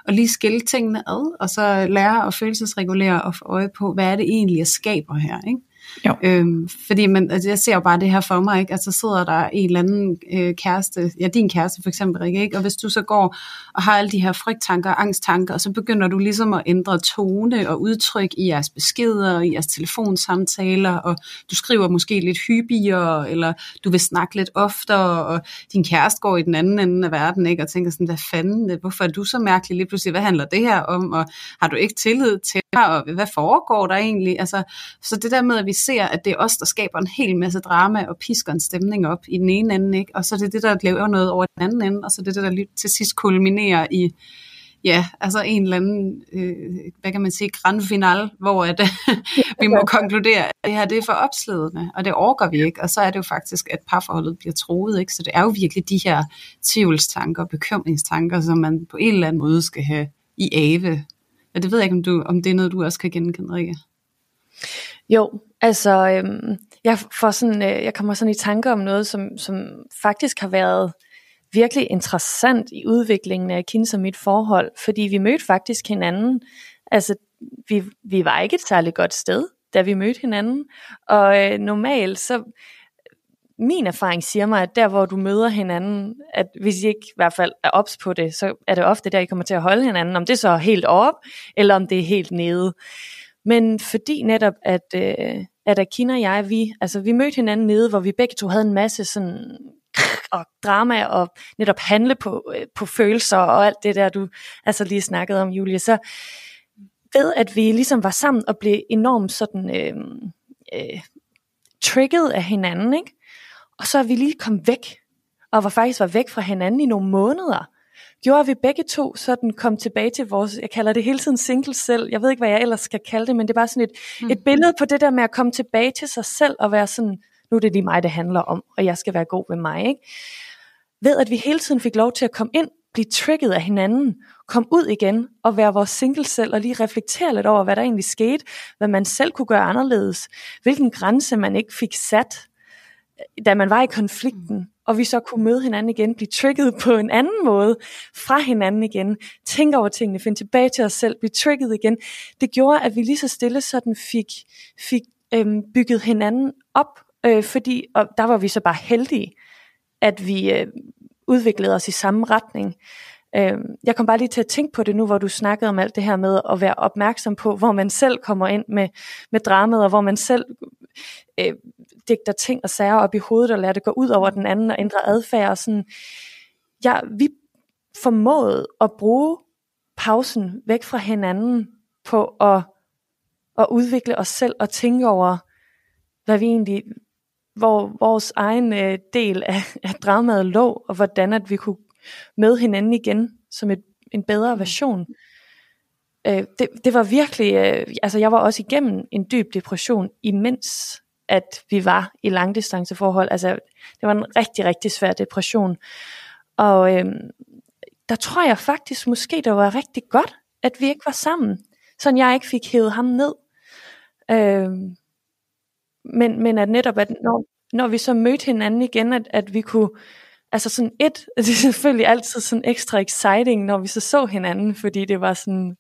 at lige skille tingene ad, og så lære at følelsesregulere og få øje på, hvad er det egentlig, jeg skaber her. Ikke? Jo. Øhm, fordi man, altså, jeg ser jo bare det her for mig, ikke? Altså sidder der en eller anden øh, kæreste, ja din kæreste for eksempel, Rikke, ikke? og hvis du så går og har alle de her frygttanker og angsttanker, og så begynder du ligesom at ændre tone og udtryk i jeres beskeder, og i jeres telefonsamtaler, og du skriver måske lidt hyppigere, eller du vil snakke lidt oftere, og din kæreste går i den anden ende af verden, ikke? og tænker sådan, hvad fanden, hvorfor er du så mærkelig lige pludselig, hvad handler det her om, og har du ikke tillid til mig, og hvad foregår der egentlig? Altså, så det der med, at vi ser, at det er os, der skaber en hel masse drama og pisker en stemning op i den ene ende, ikke? og så er det det, der laver noget over den anden ende, og så er det det, der til sidst kulminerer i ja, altså en eller anden, øh, hvad kan man sige, grand final, hvor at, vi må konkludere, at det her det er for opslidende, og det overgår vi ikke, og så er det jo faktisk, at parforholdet bliver troet, ikke? så det er jo virkelig de her tvivlstanker og bekymringstanker, som man på en eller anden måde skal have i ave. Og det ved jeg ikke, om, du, om det er noget, du også kan genkende, Rikke. Jo, altså øhm, jeg, får sådan, øh, jeg kommer sådan i tanke om noget, som, som faktisk har været virkelig interessant i udviklingen af Kins og mit forhold, fordi vi mødte faktisk hinanden, altså vi, vi var ikke et særligt godt sted, da vi mødte hinanden, og øh, normalt så, min erfaring siger mig, at der hvor du møder hinanden, at hvis I ikke i hvert fald er ops på det, så er det ofte der, I kommer til at holde hinanden, om det så er helt op, eller om det er helt nede. Men fordi netop, at, øh, at Akina og jeg, vi, altså, vi mødte hinanden nede, hvor vi begge to havde en masse sådan og drama og netop handle på, øh, på følelser og alt det der, du altså lige snakkede om, Julie. Så ved at vi ligesom var sammen og blev enormt sådan øh, øh, trigget af hinanden, ikke? Og så er vi lige kom væk, og var faktisk var væk fra hinanden i nogle måneder gjorde, at vi begge to sådan kom tilbage til vores, jeg kalder det hele tiden single selv, jeg ved ikke, hvad jeg ellers skal kalde det, men det er bare sådan et, mm. et billede på det der med at komme tilbage til sig selv og være sådan, nu er det lige mig, det handler om, og jeg skal være god ved mig. Ikke? Ved at vi hele tiden fik lov til at komme ind, blive trigget af hinanden, komme ud igen og være vores single selv og lige reflektere lidt over, hvad der egentlig skete, hvad man selv kunne gøre anderledes, hvilken grænse man ikke fik sat, da man var i konflikten, og vi så kunne møde hinanden igen, blive trigget på en anden måde fra hinanden igen, tænke over tingene, finde tilbage til os selv, blive trigget igen. Det gjorde, at vi lige så stille sådan fik, fik øhm, bygget hinanden op, øh, fordi, og der var vi så bare heldige, at vi øh, udviklede os i samme retning. Øh, jeg kom bare lige til at tænke på det nu, hvor du snakkede om alt det her med at være opmærksom på, hvor man selv kommer ind med, med dramaet, og hvor man selv øh, digter ting og sager op i hovedet og lader det gå ud over den anden og ændre adfærd. Og sådan. Ja, vi formåede at bruge pausen væk fra hinanden på at, at udvikle os selv og tænke over, hvad vi egentlig, hvor vores egen øh, del af, af dramaet lå, og hvordan at vi kunne møde hinanden igen som et, en bedre version. Øh, det, det var virkelig, øh, altså jeg var også igennem en dyb depression, imens at vi var i langdistanceforhold. Altså, det var en rigtig, rigtig svær depression. Og øhm, der tror jeg faktisk måske, det var rigtig godt, at vi ikke var sammen. Så jeg ikke fik hævet ham ned. Øhm, men, men at netop, at når, når vi så mødte hinanden igen, at, at vi kunne, altså sådan et, det er selvfølgelig altid sådan ekstra exciting, når vi så så hinanden, fordi det var sådan,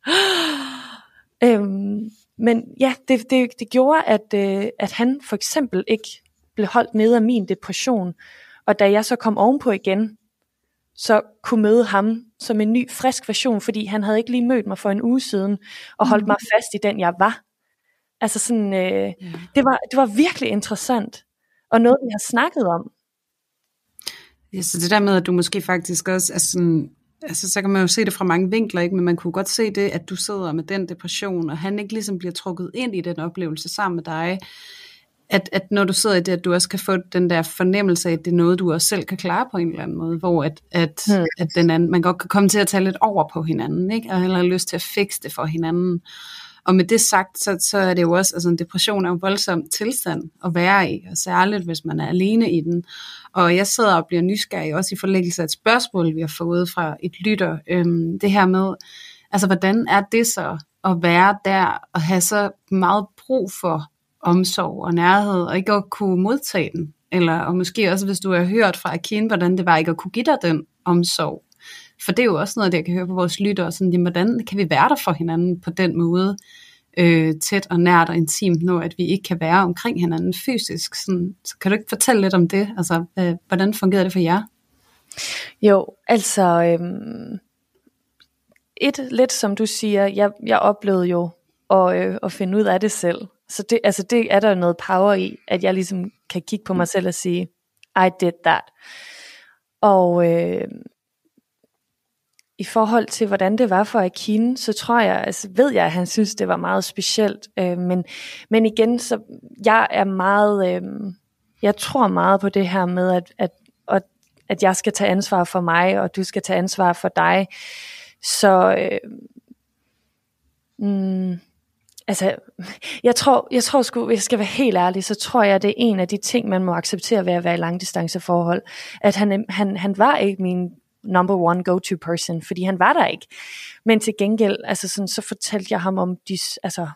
øhm, men ja, det, det, det gjorde, at, øh, at han for eksempel ikke blev holdt nede af min depression. Og da jeg så kom ovenpå igen, så kunne møde ham som en ny, frisk version, fordi han havde ikke lige mødt mig for en uge siden, og holdt mm. mig fast i den, jeg var. Altså sådan, øh, ja. det, var, det var virkelig interessant, og noget, vi har snakket om. Ja, så det der med, at du måske faktisk også er sådan, altså så kan man jo se det fra mange vinkler, ikke? men man kunne godt se det, at du sidder med den depression, og han ikke ligesom bliver trukket ind i den oplevelse sammen med dig, at, at når du sidder i det, at du også kan få den der fornemmelse af, at det er noget, du også selv kan klare på en eller anden måde, hvor at, at, hmm. at den anden, man godt kan komme til at tage lidt over på hinanden, ikke? og heller lyst til at fikse det for hinanden. Og med det sagt, så, så er det jo også, altså en depression er en voldsom tilstand at være i, og særligt hvis man er alene i den. Og jeg sidder og bliver nysgerrig også i forlængelse af et spørgsmål, vi har fået fra et lytter. Øhm, det her med, altså hvordan er det så at være der og have så meget brug for omsorg og nærhed, og ikke at kunne modtage den eller og måske også hvis du har hørt fra Akin, hvordan det var ikke at kunne give dig den omsorg. For det er jo også noget, det jeg kan høre på vores lyttere, sådan, jamen, hvordan kan vi være der for hinanden på den måde, øh, tæt og nært og intimt, når at vi ikke kan være omkring hinanden fysisk. Sådan, så kan du ikke fortælle lidt om det? Altså, øh, hvordan fungerer det for jer? Jo, altså, øhm, et lidt som du siger, jeg, jeg oplevede jo at, øh, at finde ud af det selv. Så det, altså det er der noget power i, at jeg ligesom kan kigge på mig selv og sige, I did that. Og øh, i forhold til, hvordan det var for Akin, så tror jeg, altså ved jeg, at han synes, det var meget specielt. Øh, men, men igen, så jeg er meget, øh, jeg tror meget på det her med, at, at, at, at jeg skal tage ansvar for mig, og du skal tage ansvar for dig. Så øh, mm, altså, jeg tror, jeg tror sgu, hvis jeg skal være helt ærlig, så tror jeg, det er en af de ting, man må acceptere ved at være i langdistanceforhold. At han, han, han var ikke min number one go-to person, fordi han var der ikke. Men til gengæld, altså sådan, så fortalte jeg ham om de altså,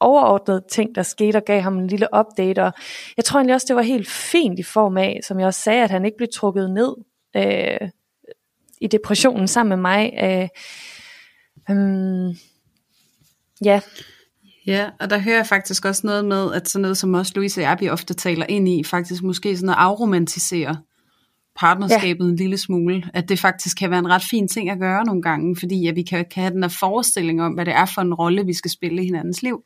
overordnede ting, der skete, og gav ham en lille update. Og jeg tror egentlig også, det var helt fint i form af, som jeg også sagde, at han ikke blev trukket ned øh, i depressionen sammen med mig. Øh, øh, ja, Ja, og der hører jeg faktisk også noget med, at sådan noget som også Louise og jeg, vi ofte taler ind i, faktisk måske sådan at afromantisere partnerskabet ja. en lille smule, at det faktisk kan være en ret fin ting at gøre nogle gange, fordi at vi kan, kan have den her forestilling om, hvad det er for en rolle, vi skal spille i hinandens liv.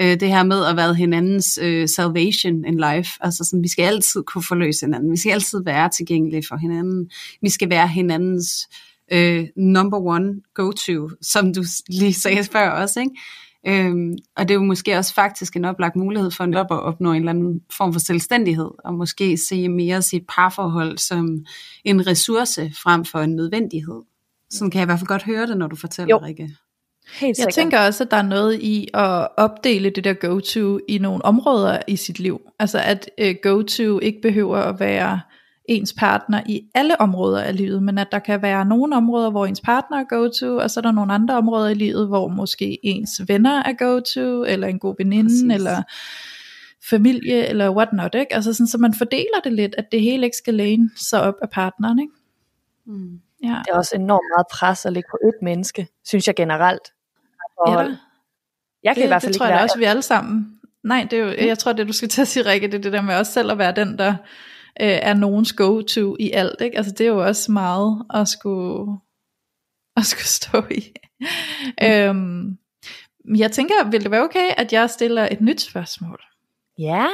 Øh, det her med at være hinandens øh, salvation in life, altså sådan, vi skal altid kunne forløse hinanden, vi skal altid være tilgængelige for hinanden, vi skal være hinandens øh, number one go-to, som du lige sagde før også, ikke? Øhm, og det er jo måske også faktisk en oplagt mulighed for at opnå en eller anden form for selvstændighed, og måske se mere sit parforhold som en ressource frem for en nødvendighed. Sådan kan jeg i hvert fald godt høre det, når du fortæller, jo. Rikke. Helt jeg tænker også, at der er noget i at opdele det der go-to i nogle områder i sit liv. Altså at uh, go-to ikke behøver at være ens partner i alle områder af livet, men at der kan være nogle områder, hvor ens partner er go-to, og så er der nogle andre områder i livet, hvor måske ens venner er go-to, eller en god veninde, Præcis. eller familie, eller whatnot, ikke? Altså sådan, så man fordeler det lidt, at det hele ikke skal læne sig op af partneren, ikke? Mm. Ja. Det er også enormt meget pres at ligge på et menneske, synes jeg generelt. Ja, jeg kan det, i hvert fald det tror jeg også, vi alle sammen. Nej, det er jo, mm. jeg tror det du skal til at sige, Rikke, det er det der med også selv at være den, der øh, er nogens go-to i alt. Ikke? Altså det er jo også meget at skulle, at skulle stå i. Mm. øhm, jeg tænker, vil det være okay, at jeg stiller et nyt spørgsmål? Ja.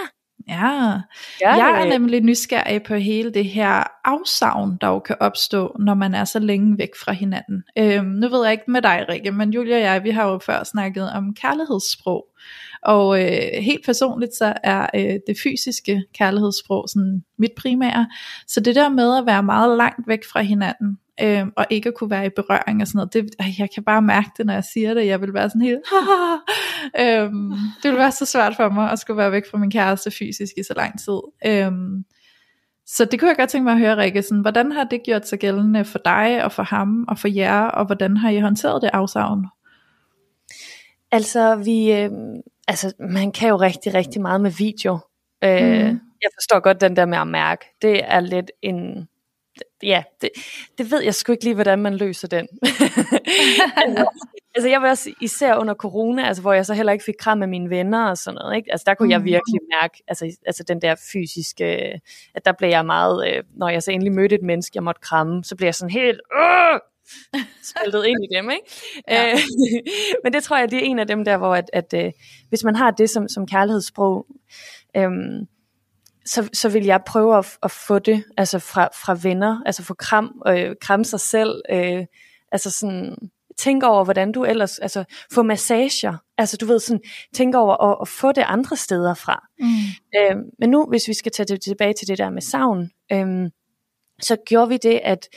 Ja, jeg er nemlig nysgerrig på hele det her afsavn, der jo kan opstå, når man er så længe væk fra hinanden. Øhm, nu ved jeg ikke med dig, Rikke, men Julia og jeg, vi har jo før snakket om kærlighedssprog. Og øh, helt personligt så er øh, det fysiske kærlighedssprog sådan mit primære. Så det der med at være meget langt væk fra hinanden, øh, og ikke at kunne være i berøring og sådan noget, det, jeg kan bare mærke det, når jeg siger det. Jeg vil være sådan helt, øhm, det vil være så svært for mig at skulle være væk fra min kæreste fysisk i så lang tid. Øhm, så det kunne jeg godt tænke mig at høre, Rikke, sådan, hvordan har det gjort sig gældende for dig og for ham og for jer, og hvordan har I håndteret det afsavn? Altså, vi, øh, altså, man kan jo rigtig, rigtig meget med video. Øh, mm. Jeg forstår godt den der med at mærke. Det er lidt en... Ja, det, det ved jeg sgu ikke lige, hvordan man løser den. altså, altså jeg vil også især under corona, altså hvor jeg så heller ikke fik kram med mine venner og sådan noget, ikke? Altså der kunne mm. jeg virkelig mærke, altså, altså den der fysiske, at der blev jeg meget, øh, når jeg så endelig mødte et menneske, jeg måtte kramme, så blev jeg sådan helt, øh, smeltet ind i dem, ikke? Ja. Øh, men det tror jeg, det er en af dem der, hvor at, at øh, hvis man har det som, som kærlighedssprog, øhm, så, så vil jeg prøve at, at få det altså fra, fra venner, altså få kram, øh, kram sig selv, øh, altså sådan, tænk over, hvordan du ellers, altså få massager, altså du ved sådan, tænk over at, at få det andre steder fra. Mm. Øh, men nu, hvis vi skal tage det tilbage til det der med savn, øh, så gjorde vi det, at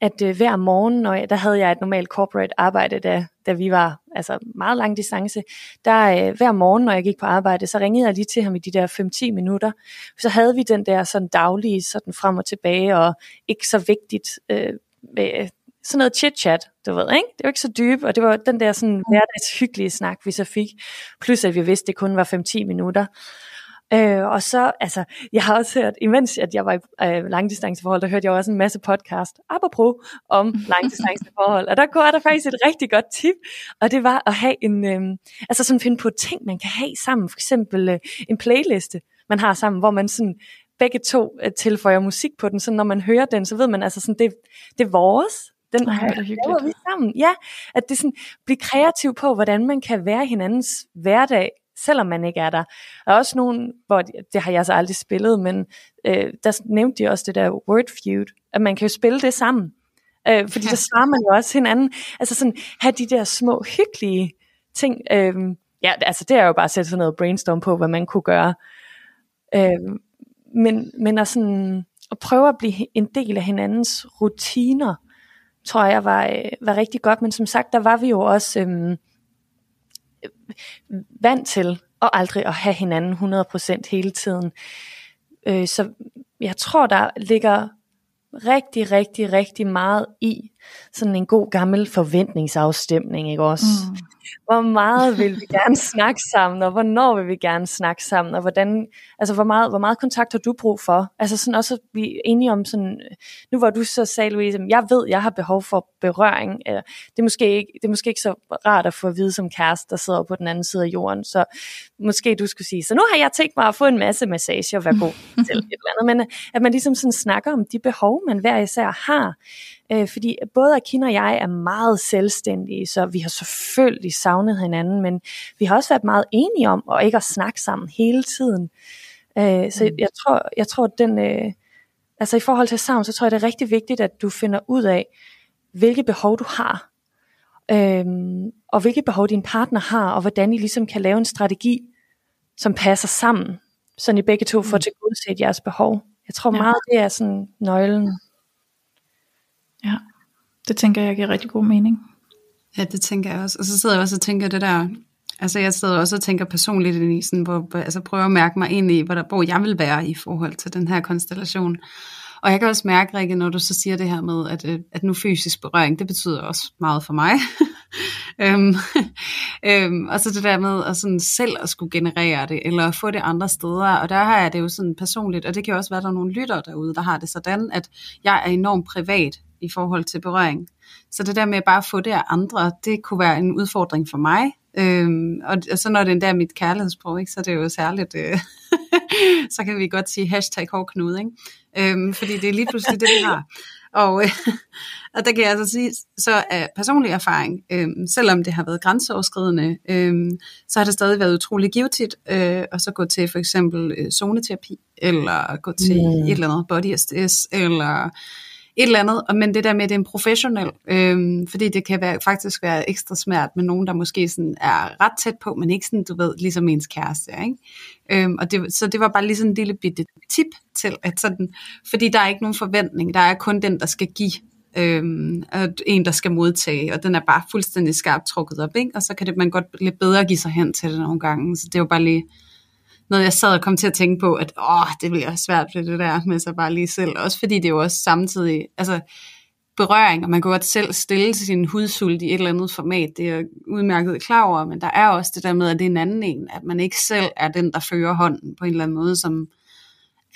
at øh, hver morgen, når jeg, der havde jeg et normalt corporate arbejde, da, da vi var altså meget lang distance, der øh, hver morgen, når jeg gik på arbejde, så ringede jeg lige til ham i de der 5-10 minutter. Så havde vi den der sådan daglige sådan frem og tilbage, og ikke så vigtigt øh, med sådan noget chit-chat, du ved, ikke? Det var ikke så dyb, og det var den der sådan mm. hverdags hyggelige snak, vi så fik, plus at vi vidste, det kun var 5-10 minutter. Øh, og så, altså, jeg har også hørt, imens at jeg var i øh, langdistanceforhold, der hørte jeg også en masse podcast, apropos, om langdistanceforhold. Og der går der faktisk et rigtig godt tip, og det var at have en, øh, altså sådan finde på ting, man kan have sammen. For eksempel øh, en playliste, man har sammen, hvor man sådan begge to øh, tilføjer musik på den, så når man hører den, så ved man altså sådan, det, det er vores, den Ej, det laver vi sammen. Ja, at det sådan, blive kreativ på, hvordan man kan være hinandens hverdag, selvom man ikke er der. Der er også nogen, hvor de, det har jeg så aldrig spillet, men øh, der nævnte de også det der word feud, at man kan jo spille det sammen. Øh, fordi ja. der svarer man jo også hinanden. Altså sådan, have de der små hyggelige ting. Øh, ja, altså det er jo bare at sætte sådan noget brainstorm på, hvad man kunne gøre. Øh, men, men at, sådan, at prøve at blive en del af hinandens rutiner, tror jeg var, øh, var rigtig godt. Men som sagt, der var vi jo også øhm, vant til at aldrig at have hinanden 100% hele tiden. Øh, så jeg tror, der ligger rigtig, rigtig, rigtig meget i sådan en god gammel forventningsafstemning, ikke også? Mm. Hvor meget vil vi gerne snakke sammen, og hvornår vil vi gerne snakke sammen, og hvordan, altså hvor meget, hvor meget kontakt har du brug for? Altså sådan også at blive enige om sådan, nu hvor du så sagde, Louise, jeg ved, jeg har behov for berøring, eller det er måske ikke, det er måske ikke så rart at få at vide som kæreste, der sidder på den anden side af jorden, så måske du skulle sige, så nu har jeg tænkt mig at få en masse massage og være god til et eller andet, men at man ligesom sådan snakker om de behov, man hver især har, Øh, fordi både Akina og jeg er meget selvstændige, så vi har selvfølgelig savnet hinanden, men vi har også været meget enige om at ikke at snakke sammen hele tiden. Øh, så mm. jeg tror, jeg tror den, øh, altså i forhold til savn, så tror jeg det er rigtig vigtigt, at du finder ud af, hvilke behov du har, øh, og hvilke behov din partner har, og hvordan I ligesom kan lave en strategi, som passer sammen, så I begge to får mm. tilgodeset jeres behov. Jeg tror meget, det er sådan nøglen. Ja, det tænker jeg giver rigtig god mening. Ja, det tænker jeg også. Og så sidder jeg også og tænker det der, altså jeg sidder også og tænker personligt ind i, sådan, hvor, altså prøver at mærke mig ind i, hvor, der, hvor jeg vil være i forhold til den her konstellation. Og jeg kan også mærke, Rikke, når du så siger det her med, at, øh, at nu fysisk berøring, det betyder også meget for mig. øhm, øhm, og så det der med at sådan selv at skulle generere det, eller få det andre steder. Og der har jeg det jo sådan personligt, og det kan også være, at der er nogle lytter derude, der har det sådan, at jeg er enormt privat i forhold til berøring. Så det der med bare at få det af andre, det kunne være en udfordring for mig. Øhm, og, og så når det endda er mit kærlighedssprog, ikke, så er det jo særligt, øh, så kan vi godt sige hashtag hårdknude, ikke? Øhm, fordi det er lige pludselig det, vi har. Og, øh, og der kan jeg altså sige, så er personlig erfaring, øh, selvom det har været grænseoverskridende, øh, så har det stadig været utrolig givetigt øh, at så gå til for eksempel øh, zoneterapi, eller gå til mm. et eller andet body SDS, eller et eller andet, men det der med, at det er en professionel, øhm, fordi det kan være, faktisk være ekstra svært med nogen, der måske sådan er ret tæt på, men ikke sådan, du ved, ligesom ens kæreste, ikke? Øhm, og det, så det var bare lige sådan en lille bitte tip til, at sådan, fordi der er ikke nogen forventning, der er kun den, der skal give, øhm, og en, der skal modtage, og den er bare fuldstændig skarpt trukket op, ikke? og så kan det, man godt lidt bedre give sig hen til det nogle gange, så det er jo bare lige, noget, jeg sad og kom til at tænke på, at åh, det bliver svært ved det der med sig bare lige selv. Også fordi det er jo også samtidig, altså berøring, og man kan godt selv stille sin hudsult i et eller andet format, det er jeg udmærket klar over, men der er også det der med, at det er en anden en, at man ikke selv er den, der fører hånden på en eller anden måde, som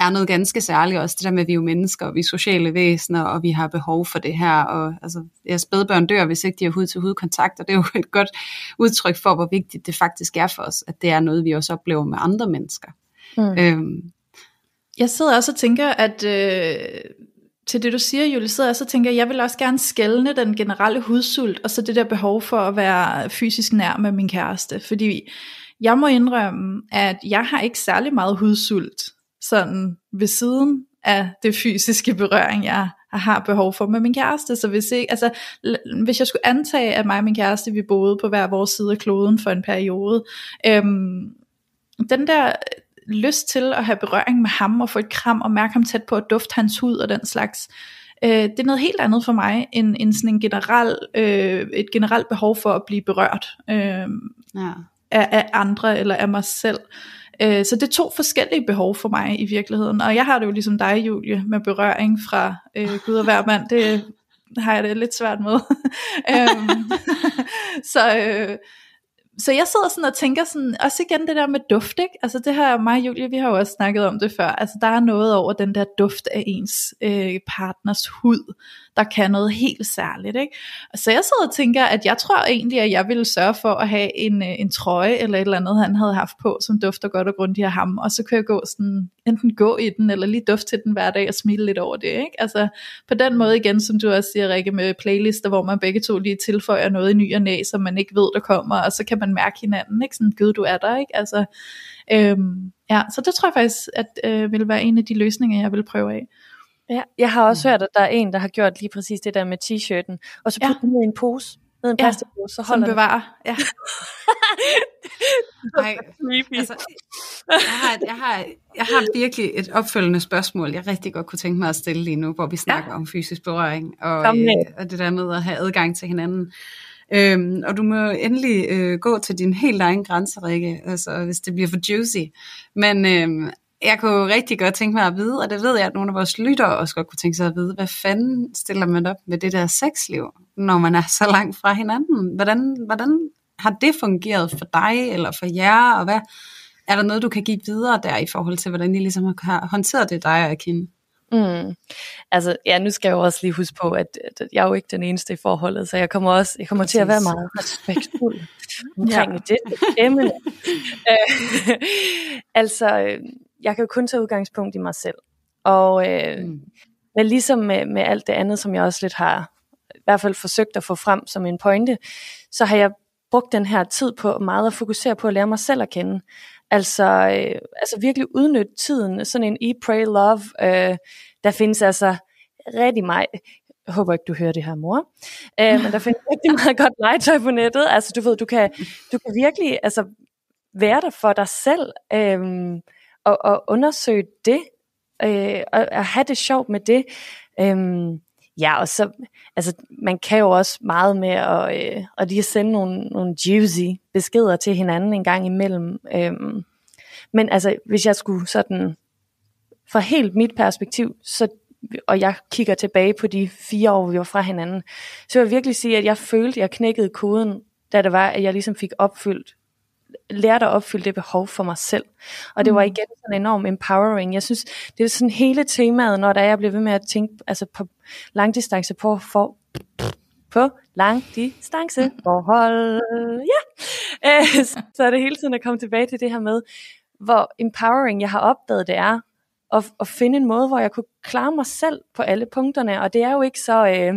er noget ganske særligt også, det der med, at vi er jo mennesker, og vi er sociale væsener, og vi har behov for det her, og altså, jeres spædbørn dør, hvis ikke de har hud til hud kontakt, og det er jo et godt udtryk for, hvor vigtigt det faktisk er for os, at det er noget, vi også oplever med andre mennesker. Mm. Øhm. Jeg sidder også og tænker, at øh, til det du siger, Julie, sidder jeg så tænker, at jeg vil også gerne skælne den generelle hudsult, og så det der behov for at være fysisk nær med min kæreste, fordi jeg må indrømme, at jeg har ikke særlig meget hudsult sådan ved siden af det fysiske berøring, jeg har behov for med min kæreste. Så hvis, ikke, altså, hvis jeg skulle antage, at mig og min kæreste, vi boede på hver vores side af kloden for en periode, øhm, den der lyst til at have berøring med ham, og få et kram, og mærke ham tæt på, at dufte hans hud og den slags, øh, det er noget helt andet for mig, end, end sådan en generel, øh, et generelt behov for at blive berørt øh, ja. af, af andre, eller af mig selv. Øh, Øh, så det er to forskellige behov for mig i virkeligheden. Og jeg har det jo ligesom dig, Julie, med berøring fra øh, Gud og hver mand. Det har jeg det lidt svært med. øhm, så, øh, så jeg sidder sådan og tænker sådan, også igen det der med duft, ikke? Altså det her, mig og Julie, vi har jo også snakket om det før, altså der er noget over den der duft af ens øh, partners hud, der kan noget helt særligt, ikke? Så jeg sidder og tænker, at jeg tror egentlig, at jeg ville sørge for at have en, øh, en trøje, eller et eller andet, han havde haft på, som dufter godt og grundigt af ham, og så kan jeg gå sådan, enten gå i den, eller lige dufte til den hver dag og smile lidt over det, ikke? Altså på den måde igen, som du også siger, Rikke, med playlister, hvor man begge to lige tilføjer noget i ny og næ, som man ikke ved, der kommer, og så kan man mærke hinanden, ikke? Sådan, gud, du er der, ikke? Altså, øhm, ja, så det tror jeg faktisk, at øh, vil være en af de løsninger, jeg vil prøve af. Ja, jeg har også mm. hørt, at der er en, der har gjort lige præcis det der med t-shirten, og så putte ja. den ned i en pose, ned i en plastikpose, så holder Som bevarer, ja. Nej, altså, jeg, har, jeg, har, jeg har virkelig et opfølgende spørgsmål, jeg rigtig godt kunne tænke mig at stille lige nu, hvor vi snakker ja. om fysisk berøring, og, øh, og det der med at have adgang til hinanden. Øhm, og du må endelig øh, gå til din helt egen grænse, Rikke, altså, hvis det bliver for juicy. Men øhm, jeg kunne rigtig godt tænke mig at vide, og det ved jeg, at nogle af vores lyttere også godt kunne tænke sig at vide, hvad fanden stiller man op med det der sexliv, når man er så langt fra hinanden? Hvordan, hvordan har det fungeret for dig eller for jer, og hvad er der noget, du kan give videre der i forhold til, hvordan I ligesom har håndteret det, dig og Akin? Mm. Altså, ja, nu skal jeg jo også lige huske på, at, at jeg er jo ikke den eneste i forholdet, så jeg kommer også jeg kommer til at være meget respektfuld omkring ja. det emne. Øh, altså, jeg kan jo kun tage udgangspunkt i mig selv. Og øh, mm. men ligesom med, med alt det andet, som jeg også lidt har i hvert fald forsøgt at få frem som en pointe, så har jeg brugt den her tid på meget at fokusere på at lære mig selv at kende. Altså, øh, altså virkelig udnytte tiden, sådan en e Pray, Love, øh, der findes altså rigtig meget, jeg håber ikke, du hører det her, mor. Øh, men der findes rigtig meget godt legetøj på nettet. Altså, du ved, du kan, du kan virkelig altså, være der for dig selv. Øh, og, og undersøge det, øh, og, og have det sjovt med det. Øh, ja, og så, altså, man kan jo også meget med at, øh, at lige sende nogle, nogle juicy beskeder til hinanden en gang imellem. Øhm, men altså, hvis jeg skulle sådan, fra helt mit perspektiv, så og jeg kigger tilbage på de fire år, vi var fra hinanden, så vil jeg virkelig sige, at jeg følte, at jeg knækkede koden, da det var, at jeg ligesom fik opfyldt lærte at opfylde det behov for mig selv. Og det var mm. igen sådan enormt empowering. Jeg synes, det er sådan hele temaet, når der jeg bliver ved med at tænke altså på langdistance på, for, på langdistance forhold. Ja. Øh, så er det hele tiden at komme tilbage til det her med, hvor empowering jeg har opdaget det er, at, at finde en måde, hvor jeg kunne klare mig selv på alle punkterne. Og det er jo ikke så... Øh,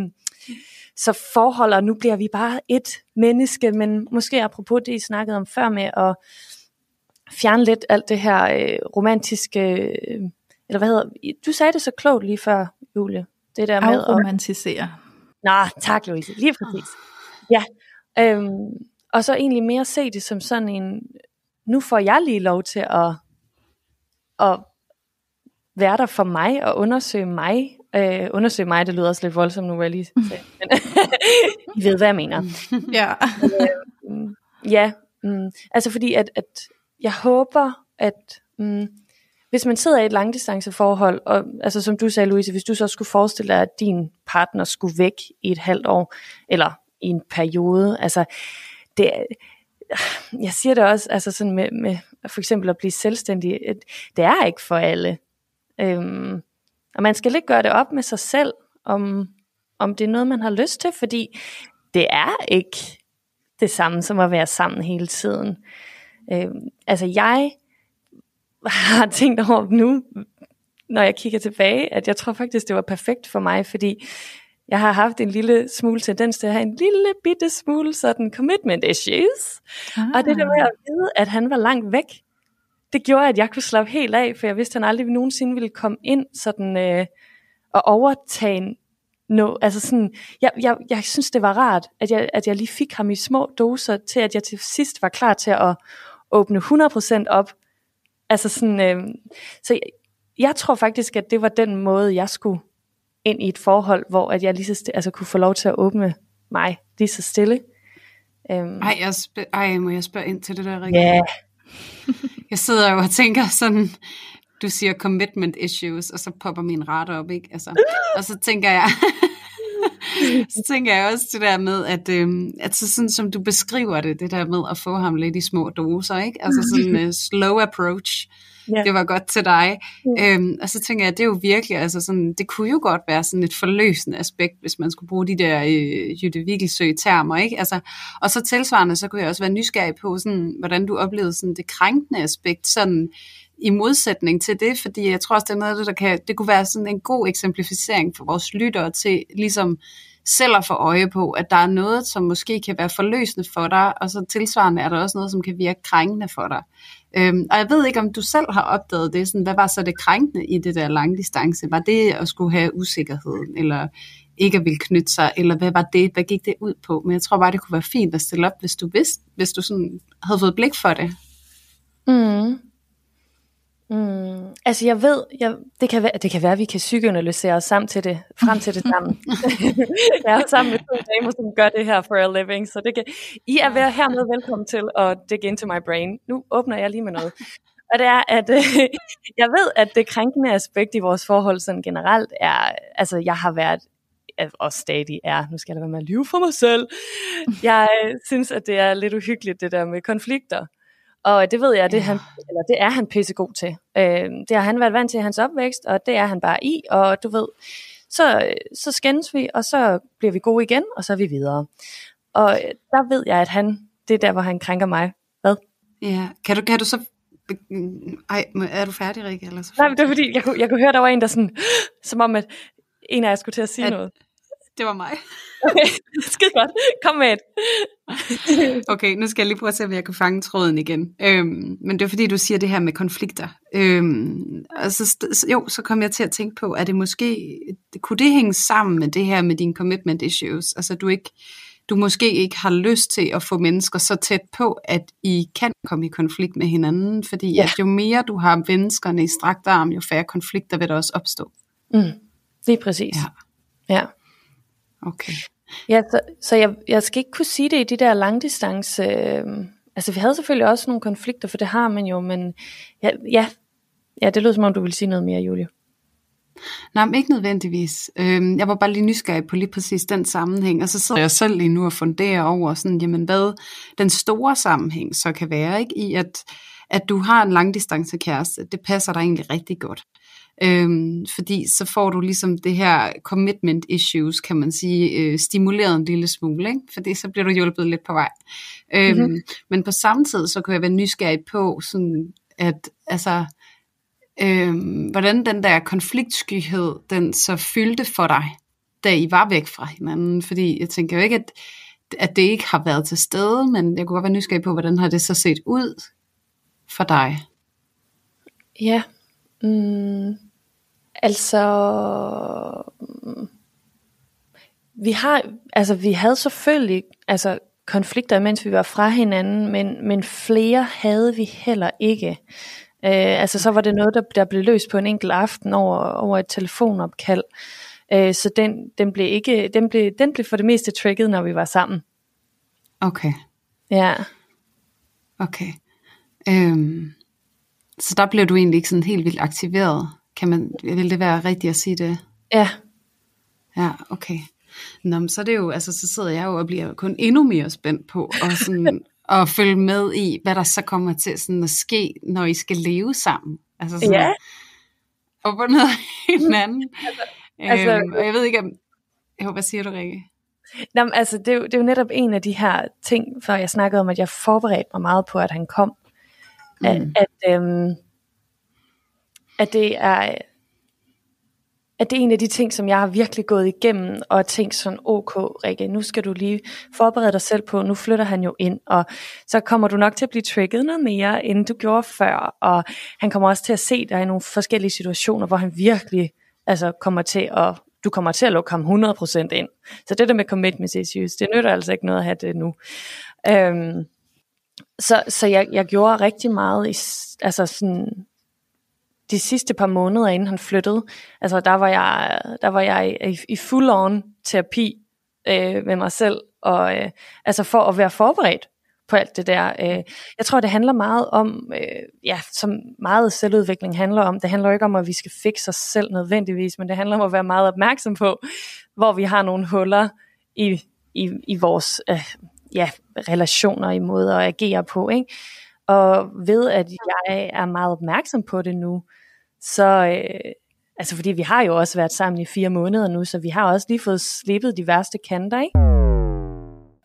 så forhold, og nu bliver vi bare et menneske, men måske apropos det, I snakkede om før med at fjerne lidt alt det her øh, romantiske, øh, eller hvad hedder, du sagde det så klogt lige før, Julie, det der med at romantisere. Nå, tak Louise, lige præcis. Ja, øhm, og så egentlig mere se det som sådan en, nu får jeg lige lov til at, at være der for mig og undersøge mig, Øh, undersøge mig, det lyder også lidt voldsomt nu, vil jeg lige sige. Men I ved, hvad jeg mener. ja. øh, ja, mm, altså fordi, at, at jeg håber, at mm, hvis man sidder i et langdistanceforhold, og altså som du sagde, Louise, hvis du så skulle forestille dig, at din partner skulle væk i et halvt år, eller i en periode, altså det, jeg siger det også, altså sådan med, med for eksempel at blive selvstændig, det er ikke for alle. Øhm, og man skal ikke gøre det op med sig selv, om, om det er noget, man har lyst til, fordi det er ikke det samme som at være sammen hele tiden. Øh, altså jeg har tænkt over nu, når jeg kigger tilbage, at jeg tror faktisk, det var perfekt for mig, fordi jeg har haft en lille smule tendens til at have en lille bitte smule sådan commitment issues. Ah. Og det der med at vide, at han var langt væk, det gjorde, at jeg kunne slappe helt af, for jeg vidste, at han aldrig nogensinde ville komme ind sådan, øh, og overtage no, altså sådan, jeg, jeg, jeg synes, det var rart, at jeg, at jeg lige fik ham i små doser, til at jeg til sidst var klar til at åbne 100% op. Altså sådan, øh, så jeg, jeg tror faktisk, at det var den måde, jeg skulle ind i et forhold, hvor at jeg lige så stille, altså kunne få lov til at åbne mig lige så stille. Um, ej, jeg spørg, ej, må jeg spørge ind til det der, Rikke? Ja. Jeg sidder jo og tænker sådan, du siger commitment issues, og så popper min radar op, ikke? Altså, og så tænker jeg, så tænker jeg også det der med, at, øh, at så sådan som du beskriver det, det der med at få ham lidt i små doser, ikke? Altså sådan en uh, slow approach. Yeah. Det var godt til dig. Yeah. Øhm, og så tænker jeg, det er jo virkelig, altså sådan, det kunne jo godt være sådan et forløsende aspekt, hvis man skulle bruge de der øh, Jytte Vigelsø termer, ikke? Altså, og så tilsvarende, så kunne jeg også være nysgerrig på, sådan, hvordan du oplevede sådan det krænkende aspekt, sådan i modsætning til det, fordi jeg tror også, det er noget af det, der kan, det kunne være sådan en god eksemplificering for vores lyttere til ligesom selv at få øje på, at der er noget, som måske kan være forløsende for dig, og så tilsvarende er der også noget, som kan virke krænkende for dig. Øhm, og jeg ved ikke, om du selv har opdaget det, sådan, hvad var så det krænkende i det der lange distance? Var det at skulle have usikkerheden, eller ikke at ville knytte sig, eller hvad var det, hvad gik det ud på? Men jeg tror bare, det kunne være fint at stille op, hvis du vidste, hvis du sådan havde fået blik for det. Mm. Mm, altså jeg ved, jeg, det, kan være, det kan være, at vi kan psykoanalysere os sammen til det, frem til det sammen. jeg er sammen med to damer, som gør det her for a living, så det kan, I er ved hermed velkommen til at dig into my brain. Nu åbner jeg lige med noget. Og det er, at øh, jeg ved, at det krænkende aspekt i vores forhold sådan generelt er, altså jeg har været og stadig er, nu skal jeg da være med at lyve for mig selv. Jeg synes, at det er lidt uhyggeligt, det der med konflikter. Og det ved jeg, det, ja. han, eller det er han pissegod til. Øh, det har han været vant til i hans opvækst, og det er han bare i, og du ved, så, så skændes vi, og så bliver vi gode igen, og så er vi videre. Og der ved jeg, at han, det er der, hvor han krænker mig. Hvad? Ja, kan du, kan du så ej, er du færdig, Rikke? Eller så Nej, det er fordi, jeg kunne, jeg kunne høre, der var en, der sådan, som om, at en af jer skulle til at sige at, noget. Det var mig. Okay, skide godt. Kom med et. okay, nu skal jeg lige prøve at se, om jeg kan fange tråden igen. Øhm, men det er fordi, du siger det her med konflikter. Øhm, og så, jo, så kom jeg til at tænke på, at det måske, kunne det hænge sammen med det her med dine commitment issues? Altså du ikke, du måske ikke har lyst til at få mennesker så tæt på, at I kan komme i konflikt med hinanden, fordi ja. at jo mere du har menneskerne i strakt arm, jo færre konflikter vil der også opstå. Mm, lige præcis. Ja. ja. Okay. Ja, så, så jeg, jeg skal ikke kunne sige det i de der langdistance... Øh, altså vi havde selvfølgelig også nogle konflikter, for det har man jo, men ja, ja, ja det lød som om du ville sige noget mere, Julie. Nej, men ikke nødvendigvis. Øhm, jeg var bare lige nysgerrig på lige præcis den sammenhæng, og så sidder jeg selv lige nu og funderer over, sådan, jamen, hvad den store sammenhæng så kan være, ikke? i at, at du har en langdistance kæreste, det passer dig egentlig rigtig godt. Øhm, fordi så får du ligesom det her commitment issues, kan man sige, øh, stimuleret en lille smule, ikke? fordi så bliver du hjulpet lidt på vej. Øhm, mm-hmm. Men på samme tid, så kan jeg være nysgerrig på, sådan at altså, øhm, hvordan den der konfliktskyhed, den så fyldte for dig, da I var væk fra hinanden. Fordi jeg tænker jo ikke, at, at det ikke har været til stede, men jeg kunne godt være nysgerrig på, hvordan har det så set ud for dig? Ja, mm, Altså, vi har, altså vi havde selvfølgelig, altså konflikter, mens vi var fra hinanden, men, men flere havde vi heller ikke. Øh, altså så var det noget, der, der blev løst på en enkelt aften over, over et telefonopkald. Øh, så den, den, blev ikke, den, blev, den blev for det meste trigget, når vi var sammen. Okay. Ja. Okay. Øhm, så der blev du egentlig ikke sådan helt vildt aktiveret? Kan man, vil det være rigtigt at sige det? Ja. Ja, okay. Nå, men så er det jo, altså så sidder jeg jo og bliver kun endnu mere spændt på og sådan, at følge med i, hvad der så kommer til sådan at ske, når I skal leve sammen. Altså sådan, ja. Og på noget hinanden. altså, altså, øhm, og jeg ved ikke om, jo, hvad siger du, Rikke? Jamen, altså, det, er jo, det er jo netop en af de her ting, før jeg snakkede om, at jeg forberedte mig meget på, at han kom. Mm. At, at øhm, at det er at det er en af de ting, som jeg har virkelig gået igennem, og tænkt sådan, okay Rikke, nu skal du lige forberede dig selv på, nu flytter han jo ind, og så kommer du nok til at blive trigget noget mere, end du gjorde før, og han kommer også til at se dig i nogle forskellige situationer, hvor han virkelig altså, kommer til at, du kommer til at lukke ham 100% ind. Så det der med commitment issues, det nytter altså ikke noget at have det nu. Øhm, så så jeg, jeg gjorde rigtig meget i, altså sådan, de sidste par måneder, inden han flyttede, altså der var jeg, der var jeg i, i full on terapi øh, med mig selv, og øh, altså for at være forberedt på alt det der. Øh, jeg tror, det handler meget om, øh, ja, som meget selvudvikling handler om, det handler jo ikke om, at vi skal fikse os selv nødvendigvis, men det handler om at være meget opmærksom på, hvor vi har nogle huller i, i, i vores øh, ja, relationer, i måder at agere på. Ikke? Og ved, at jeg er meget opmærksom på det nu, så, øh, altså fordi vi har jo også været sammen i fire måneder nu, så vi har også lige fået slippet de værste kanter, ikke?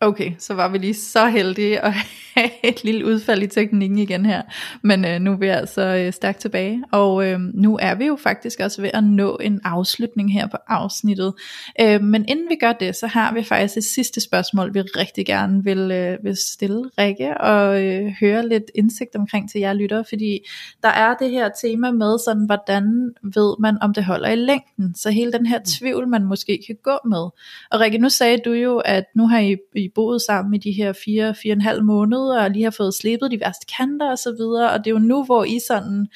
Okay, så var vi lige så heldige at have et lille udfald i teknikken igen her. Men øh, nu er vi altså øh, stærkt tilbage, og øh, nu er vi jo faktisk også ved at nå en afslutning her på afsnittet. Øh, men inden vi gør det, så har vi faktisk et sidste spørgsmål, vi rigtig gerne vil, øh, vil stille Rikke og øh, høre lidt indsigt omkring til jer lyttere, fordi der er det her tema med sådan, hvordan ved man, om det holder i længden. Så hele den her tvivl, man måske kan gå med. Og Rikke, nu sagde du jo, at nu har I, I boet sammen i de her 4-4,5 måneder, måneder, og lige har fået slebet de værste kanter og så videre, og det er jo nu, hvor I sådan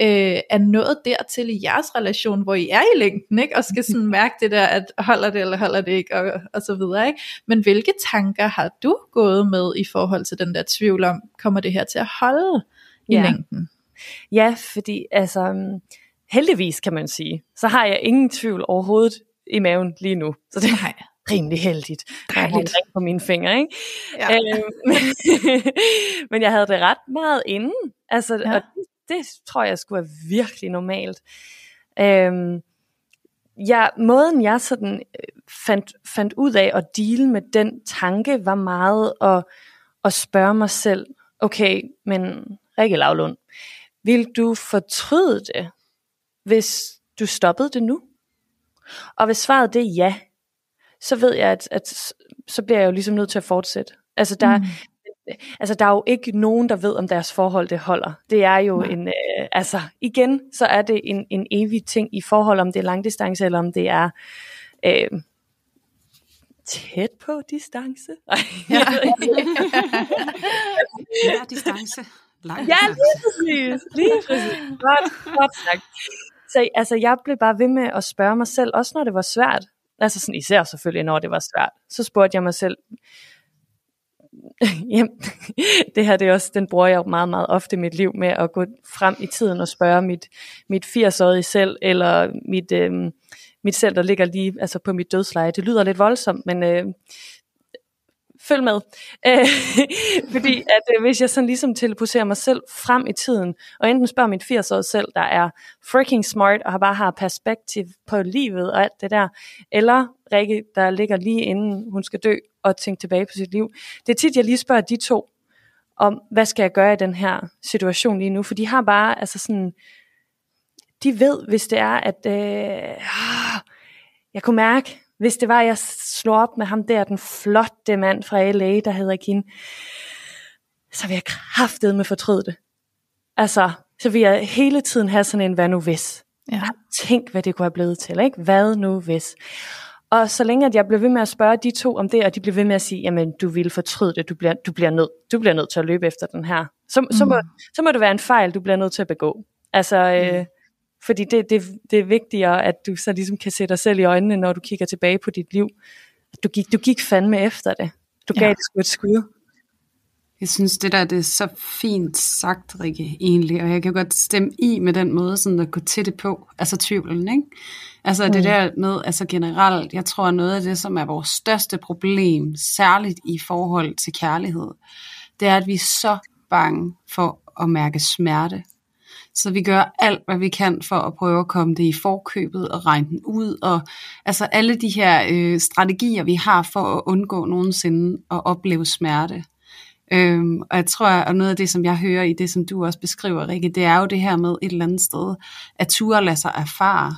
øh, er nået dertil i jeres relation, hvor I er i længden, ikke? og skal sådan mærke det der, at holder det eller holder det ikke, og, og så videre. Ikke? Men hvilke tanker har du gået med i forhold til den der tvivl om, kommer det her til at holde i ja. længden? Ja, fordi altså, heldigvis kan man sige, så har jeg ingen tvivl overhovedet i maven lige nu. Så det, Nej rimelig heldigt. Dejligt. Jeg på mine fingre, ikke? Ja. Øhm, men jeg havde det ret meget inden. Altså, ja. og det, det tror jeg skulle være virkelig normalt. Øhm, ja, måden jeg sådan øh, fandt, fandt ud af at deal med den tanke, var meget at, at spørge mig selv, okay, men Rikke Lavlund, vil du fortryde det, hvis du stoppede det nu? Og hvis svaret det er ja, så ved jeg, at, at så bliver jeg jo ligesom nødt til at fortsætte. Altså der, mm. altså der er jo ikke nogen, der ved, om deres forhold det holder. Det er jo Nej. en, øh, altså igen, så er det en, en evig ting i forhold, om det er langdistance, eller om det er øh, tæt på distance. Ja, ja distance. Lang ja, lige præcis. Lige præcis. Godt, godt sagt. Så altså, jeg blev bare ved med at spørge mig selv, også når det var svært. Altså sådan, især selvfølgelig, når det var svært. Så spurgte jeg mig selv, jamen, det her det er også, den bruger jeg jo meget, meget ofte i mit liv med at gå frem i tiden og spørge mit, mit 80-årige selv, eller mit, øh, mit selv, der ligger lige altså på mit dødsleje. Det lyder lidt voldsomt, men øh, følg med. Øh, fordi at øh, hvis jeg sådan ligesom teleporterer mig selv frem i tiden, og enten spørger mit 80 år selv, der er freaking smart, og har bare har perspektiv på livet og alt det der, eller Rikke, der ligger lige inden hun skal dø, og tænke tilbage på sit liv. Det er tit, jeg lige spørger de to, om hvad skal jeg gøre i den her situation lige nu, for de har bare, altså sådan, de ved, hvis det er, at øh, jeg kunne mærke, hvis det var, at jeg slog op med ham der, den flotte mand fra LA, der hedder Kim, så vil jeg kraftet med fortryde det. Altså, så vil jeg hele tiden have sådan en, hvad nu hvis? Ja. Tænk, hvad det kunne have blevet til, ikke? Hvad nu hvis? Og så længe at jeg blev ved med at spørge de to om det, og de blev ved med at sige, jamen du vil fortryde det, du bliver, du bliver, nødt, du bliver nødt til at løbe efter den her. Så, mm. så, må, så må det være en fejl, du bliver nødt til at begå. Altså, øh, mm. Fordi det, det, det er vigtigere, at du så ligesom kan se dig selv i øjnene, når du kigger tilbage på dit liv. Du gik, du gik fandme efter det. Du gav ja. det sgu et skud. Jeg synes, det der det er så fint sagt, Rikke, egentlig, og jeg kan godt stemme i med den måde, sådan at gå til det på, altså tvivlen, ikke? Altså mm. det der med, altså generelt, jeg tror noget af det, som er vores største problem, særligt i forhold til kærlighed, det er, at vi er så bange for at mærke smerte. Så vi gør alt, hvad vi kan for at prøve at komme det i forkøbet og regne den ud. Og altså alle de her øh, strategier, vi har for at undgå nogensinde at opleve smerte. Øhm, og jeg tror, at noget af det, som jeg hører i det, som du også beskriver, Rikke, det er jo det her med et eller andet sted, at ture lade sig erfare,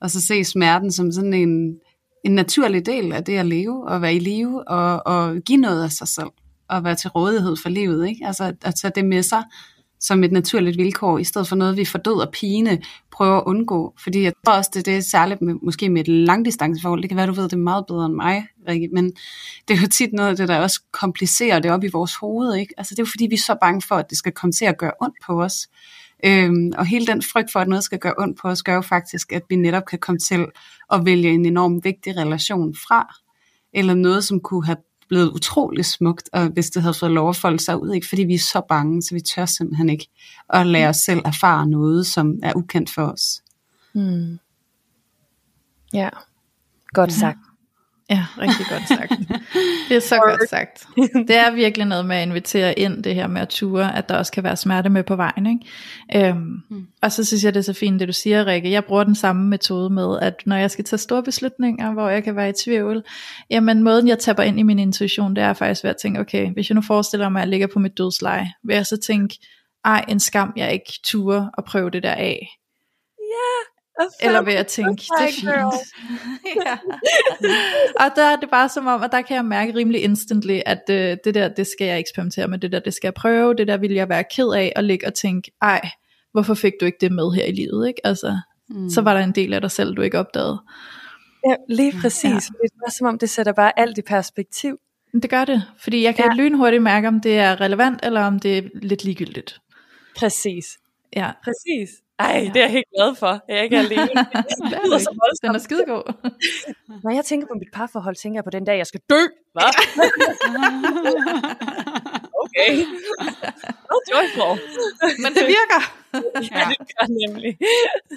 og så se smerten som sådan en, en naturlig del af det at leve, og være i live, og, og give noget af sig selv, og være til rådighed for livet, ikke? Altså at tage det med sig, som et naturligt vilkår, i stedet for noget, vi for død og pine prøver at undgå. Fordi jeg tror også, det, det er særligt med, måske med et langdistanceforhold. Det kan være, du ved det meget bedre end mig, Rikke, men det er jo tit noget af det, der også komplicerer det op i vores hoved. Ikke? Altså, det er jo fordi, vi er så bange for, at det skal komme til at gøre ondt på os. Øhm, og hele den frygt for, at noget skal gøre ondt på os, gør jo faktisk, at vi netop kan komme til at vælge en enorm vigtig relation fra, eller noget, som kunne have blevet utrolig smukt, og hvis det havde fået lov at folde sig ud, ikke? fordi vi er så bange, så vi tør simpelthen ikke at lade os selv erfare noget, som er ukendt for os. Mm. Ja, godt sagt. Ja, rigtig godt sagt. Det er så godt sagt. Det er virkelig noget med at invitere ind det her med at ture, at der også kan være smerte med på vejen. Ikke? Øhm, mm. Og så synes jeg, det er så fint, det du siger, Rikke. Jeg bruger den samme metode med, at når jeg skal tage store beslutninger, hvor jeg kan være i tvivl, jamen måden jeg tapper ind i min intuition, det er faktisk ved at tænke, okay, hvis jeg nu forestiller mig, at jeg ligger på mit dødsleje, vil jeg så tænke, ej, en skam, jeg ikke ture og prøve det der af. Ja, eller vil jeg tænke, det er fint. ja. Og der er det bare som om, at der kan jeg mærke rimelig instantly, at uh, det der, det skal jeg eksperimentere med, det der, det skal jeg prøve, det der vil jeg være ked af, og ligge og tænke, ej, hvorfor fik du ikke det med her i livet, ikke? Altså, mm. så var der en del af dig selv, du ikke opdagede. Ja, lige præcis. Ja. Det er som om, det sætter bare alt i perspektiv. Det gør det, fordi jeg kan ja. lynhurtigt mærke, om det er relevant, eller om det er lidt ligegyldigt. Præcis. Ja. Præcis. Ej, ja. det er jeg helt glad for. Jeg er ikke alene. det er så Den er skidegod. Når jeg tænker på mit parforhold, tænker jeg på den dag, jeg skal dø. Hvad? okay. No joyful. Men det virker. ja, det gør nemlig.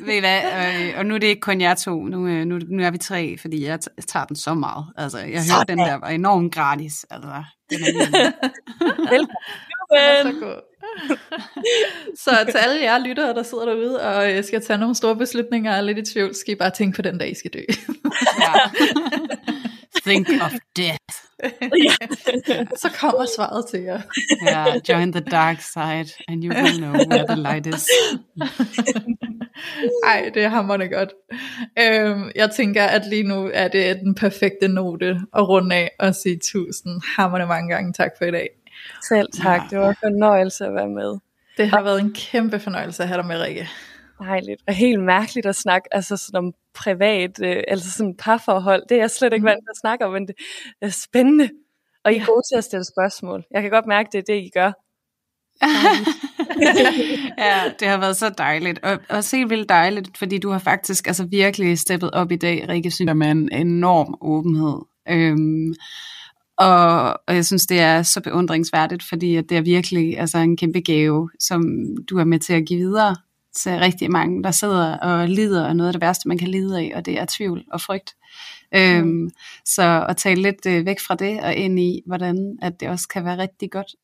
Ved I hvad, øh, og nu er det ikke kun jer to, nu, øh, nu, nu er vi tre, fordi jeg tager den så meget. Altså, jeg hørte den der var enormt gratis. Altså, den er Velkommen. Så god. så til alle jer lyttere, der sidder derude og øh, skal tage nogle store beslutninger og er lidt i tvivl, skal I bare tænke på den dag, I skal dø. ja. Think of death. så kommer svaret til jer. Ja, yeah, join the dark side, and you will know where the light is. Ej, det er hammerende godt. Øhm, jeg tænker, at lige nu er det den perfekte note at runde af og sige tusind hammerende mange gange tak for i dag. Selv tak, ja. det var en fornøjelse at være med. Det har været en kæmpe fornøjelse at have dig med, Rikke. Dejligt, og helt mærkeligt at snakke altså sådan om privat, øh, altså sådan parforhold. Det er jeg slet ikke mm. vant til at snakke om, men det er spændende. Og I er gode til at stille spørgsmål. Jeg kan godt mærke, det er det, I gør. ja, det har været så dejligt. Og også helt vildt dejligt, fordi du har faktisk altså virkelig steppet op i dag, Rikke, synes jeg, med en enorm åbenhed. Øhm, og, og jeg synes, det er så beundringsværdigt, fordi at det er virkelig altså, en kæmpe gave, som du er med til at give videre til rigtig mange, der sidder og lider af noget af det værste, man kan lide af, og det er tvivl og frygt. Mm. Øhm, så at tale lidt øh, væk fra det og ind i, hvordan at det også kan være rigtig godt.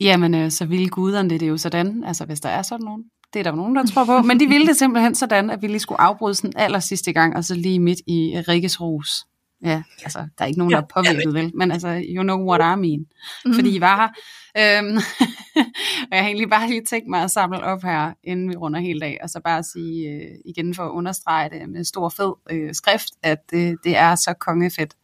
Jamen, øh, så ville guderne det, er jo sådan, altså hvis der er sådan nogen, det er der nogen, der tror på, men de ville det simpelthen sådan, at vi lige skulle afbryde sådan aller sidste gang, og så lige midt i Rikkes ros. Ja, altså, der er ikke nogen, der er påvirket, vel? Men altså, you know what I mean. Mm. Fordi I var her. Øhm, og jeg har egentlig bare lige tænkt mig at samle op her, inden vi runder helt af, og så bare sige øh, igen for at understrege det med stor fed øh, skrift, at øh, det er så kongefedt,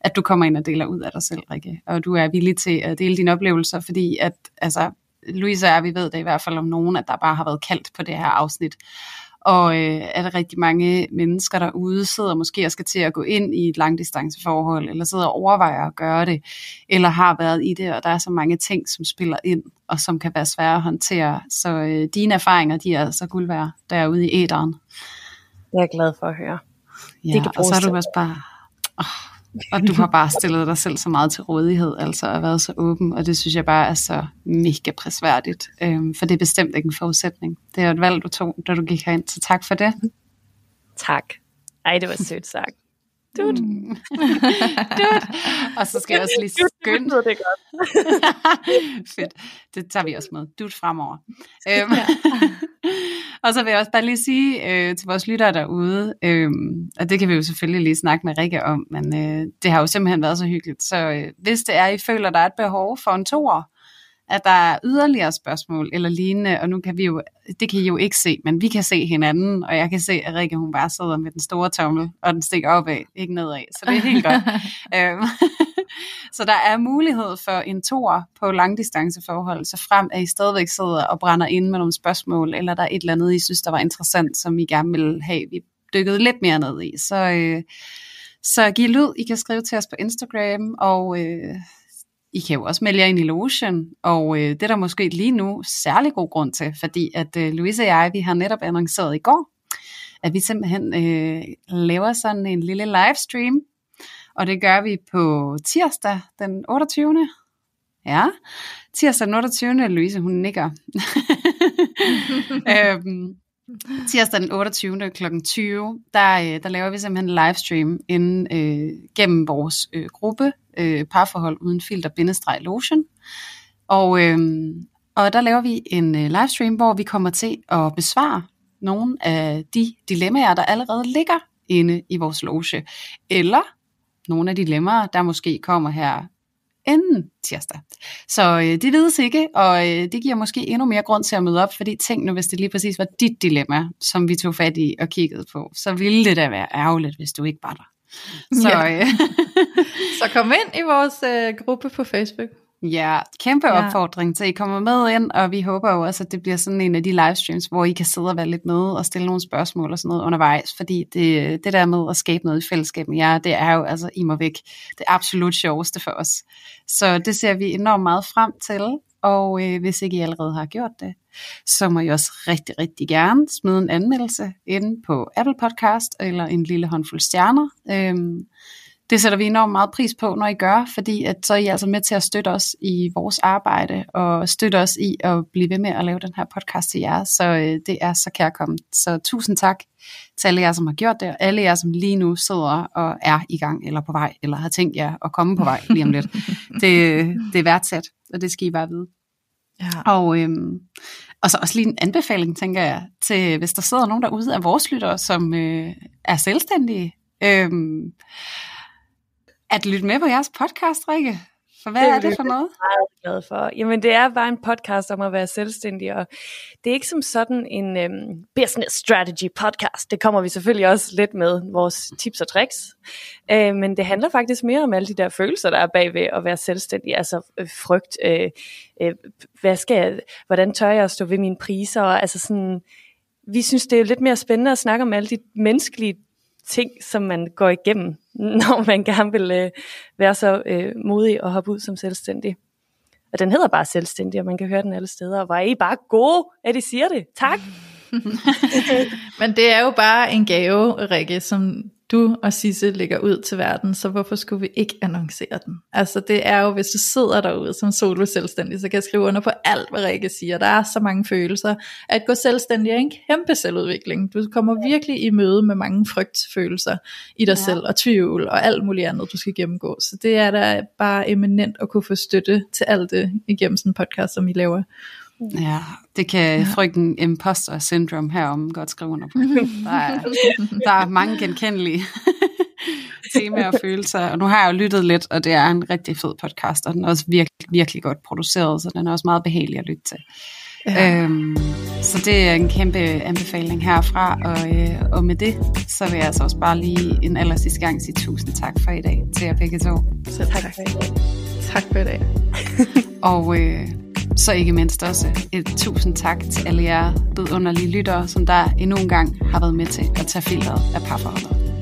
at du kommer ind og deler ud af dig selv, Rikke. Og du er villig til at dele dine oplevelser, fordi at, altså, Louise og jeg, vi ved det i hvert fald om nogen, at der bare har været kaldt på det her afsnit og øh, er der rigtig mange mennesker derude sidder måske og skal til at gå ind i et langdistanceforhold, eller sidder og overvejer at gøre det, eller har været i det, og der er så mange ting, som spiller ind, og som kan være svære at håndtere. Så øh, dine erfaringer, de er altså guld værd derude i æderen. Jeg er glad for at høre. Ja, det kan og så er du også bare... Oh, og du har bare stillet dig selv så meget til rådighed, altså og været så åben, og det synes jeg bare er så mega prisværdigt, øhm, for det er bestemt ikke en forudsætning. Det er jo et valg, du tog, da du gik herind, så tak for det. Tak. Ej, det var sødt sagt. Dude. Mm. Dude. Og så skal jeg også lige skynde. Dude, det godt. Fedt. Det tager vi også med. Dude fremover. øhm. Og så vil jeg også bare lige sige øh, til vores lyttere derude, øh, og det kan vi jo selvfølgelig lige snakke med Rikke om, men øh, det har jo simpelthen været så hyggeligt. Så øh, hvis det er, I føler, der er et behov for en toer, at der er yderligere spørgsmål eller lignende, og nu kan vi jo, det kan I jo ikke se, men vi kan se hinanden, og jeg kan se, at Rikke hun bare sidder med den store tommel, og den stikker opad, ikke nedad, så det er helt godt. Øhm, så der er mulighed for en tor på langdistanceforhold, så frem at I stadigvæk sidder og brænder ind med nogle spørgsmål, eller der er et eller andet, I synes, der var interessant, som I gerne vil have, vi dykkede lidt mere ned i, så... Øh, så giv lyd, I kan skrive til os på Instagram, og øh, i kan jo også melde jer ind i lotion, og øh, det er der måske lige nu særlig god grund til, fordi at øh, Louise og jeg, vi har netop annonceret i går, at vi simpelthen øh, laver sådan en lille livestream, og det gør vi på tirsdag den 28. Ja, tirsdag den 28. Louise, hun nikker. øhm, tirsdag den 28. kl. 20, der, øh, der laver vi simpelthen en livestream inden, øh, gennem vores øh, gruppe, øh, parforhold uden filter, bindestreg lotion. Og, øh, og der laver vi en øh, livestream, hvor vi kommer til at besvare nogle af de dilemmaer, der allerede ligger inde i vores loge. Eller nogle af de dilemmaer, der måske kommer her inden tirsdag. Så øh, det vides ikke, og øh, det giver måske endnu mere grund til at møde op, fordi tænk nu, hvis det lige præcis var dit dilemma, som vi tog fat i og kiggede på, så ville det da være ærgerligt, hvis du ikke var der. Så, ja. øh. så kom ind i vores øh, gruppe på Facebook. Ja, kæmpe ja. opfordring til, at I kommer med ind, og vi håber jo også, at det bliver sådan en af de livestreams, hvor I kan sidde og være lidt med og stille nogle spørgsmål og sådan noget undervejs, fordi det, det der med at skabe noget i fællesskab med jer, det er jo altså i mig væk det absolut sjoveste for os. Så det ser vi enormt meget frem til, og øh, hvis ikke I allerede har gjort det, så må I også rigtig, rigtig gerne smide en anmeldelse ind på Apple Podcast eller en lille håndfuld stjerner. Øhm, det sætter vi enormt meget pris på, når I gør, fordi at så er I altså med til at støtte os i vores arbejde, og støtte os i at blive ved med at lave den her podcast til jer, så øh, det er så kærkommet. Så tusind tak til alle jer, som har gjort det, og alle jer, som lige nu sidder og er i gang, eller på vej, eller har tænkt jer at komme på vej lige om lidt. det, det er værdsat, og det skal I bare vide. Ja. Og, øhm, og så også lige en anbefaling, tænker jeg, til hvis der sidder nogen derude af vores lyttere, som øh, er selvstændige, øhm, at lytte med på jeres podcast, Rikke. For hvad det er det for noget? Jeg er meget glad for. Jamen, det er bare en podcast om at være selvstændig, og det er ikke som sådan en um, business strategy podcast. Det kommer vi selvfølgelig også lidt med, vores tips og tricks. Uh, men det handler faktisk mere om alle de der følelser, der er bagved at være selvstændig. Altså øh, frygt, uh, uh, hvad skal jeg, hvordan tør jeg at stå ved mine priser, og altså sådan, vi synes, det er lidt mere spændende at snakke om alle de menneskelige ting, som man går igennem, når man gerne vil øh, være så øh, modig og hoppe ud som selvstændig. Og den hedder bare selvstændig, og man kan høre den alle steder. Og hvor er I bare gode, at I siger det. Tak! Men det er jo bare en gave, Rikke, som du og Sisse lægger ud til verden, så hvorfor skulle vi ikke annoncere den? Altså det er jo, hvis du sidder derude som solo selvstændig, så kan jeg skrive under på alt, hvad Rikke siger. Der er så mange følelser. At gå selvstændig er en kæmpe selvudvikling. Du kommer virkelig i møde med mange frygtfølelser i dig ja. selv, og tvivl, og alt muligt andet, du skal gennemgå. Så det er da bare eminent at kunne få støtte til alt det igennem sådan en podcast, som I laver. Ja, det kan frygten imposter syndrome herom godt skrive under på. Der er, der er mange genkendelige temaer og følelser, og nu har jeg jo lyttet lidt, og det er en rigtig fed podcast, og den er også virkelig, virkelig godt produceret, så den er også meget behagelig at lytte til. Ja. Øhm, så det er en kæmpe anbefaling herfra, og, øh, og med det, så vil jeg altså også bare lige en aller sidste gang sige tusind tak for i dag til jer begge to. Så tak, tak for i dag. Tak for i dag. og øh, så ikke mindst også et tusind tak til alle jer vidunderlige lyttere, som der endnu en gang har været med til at tage filteret af parforholdet.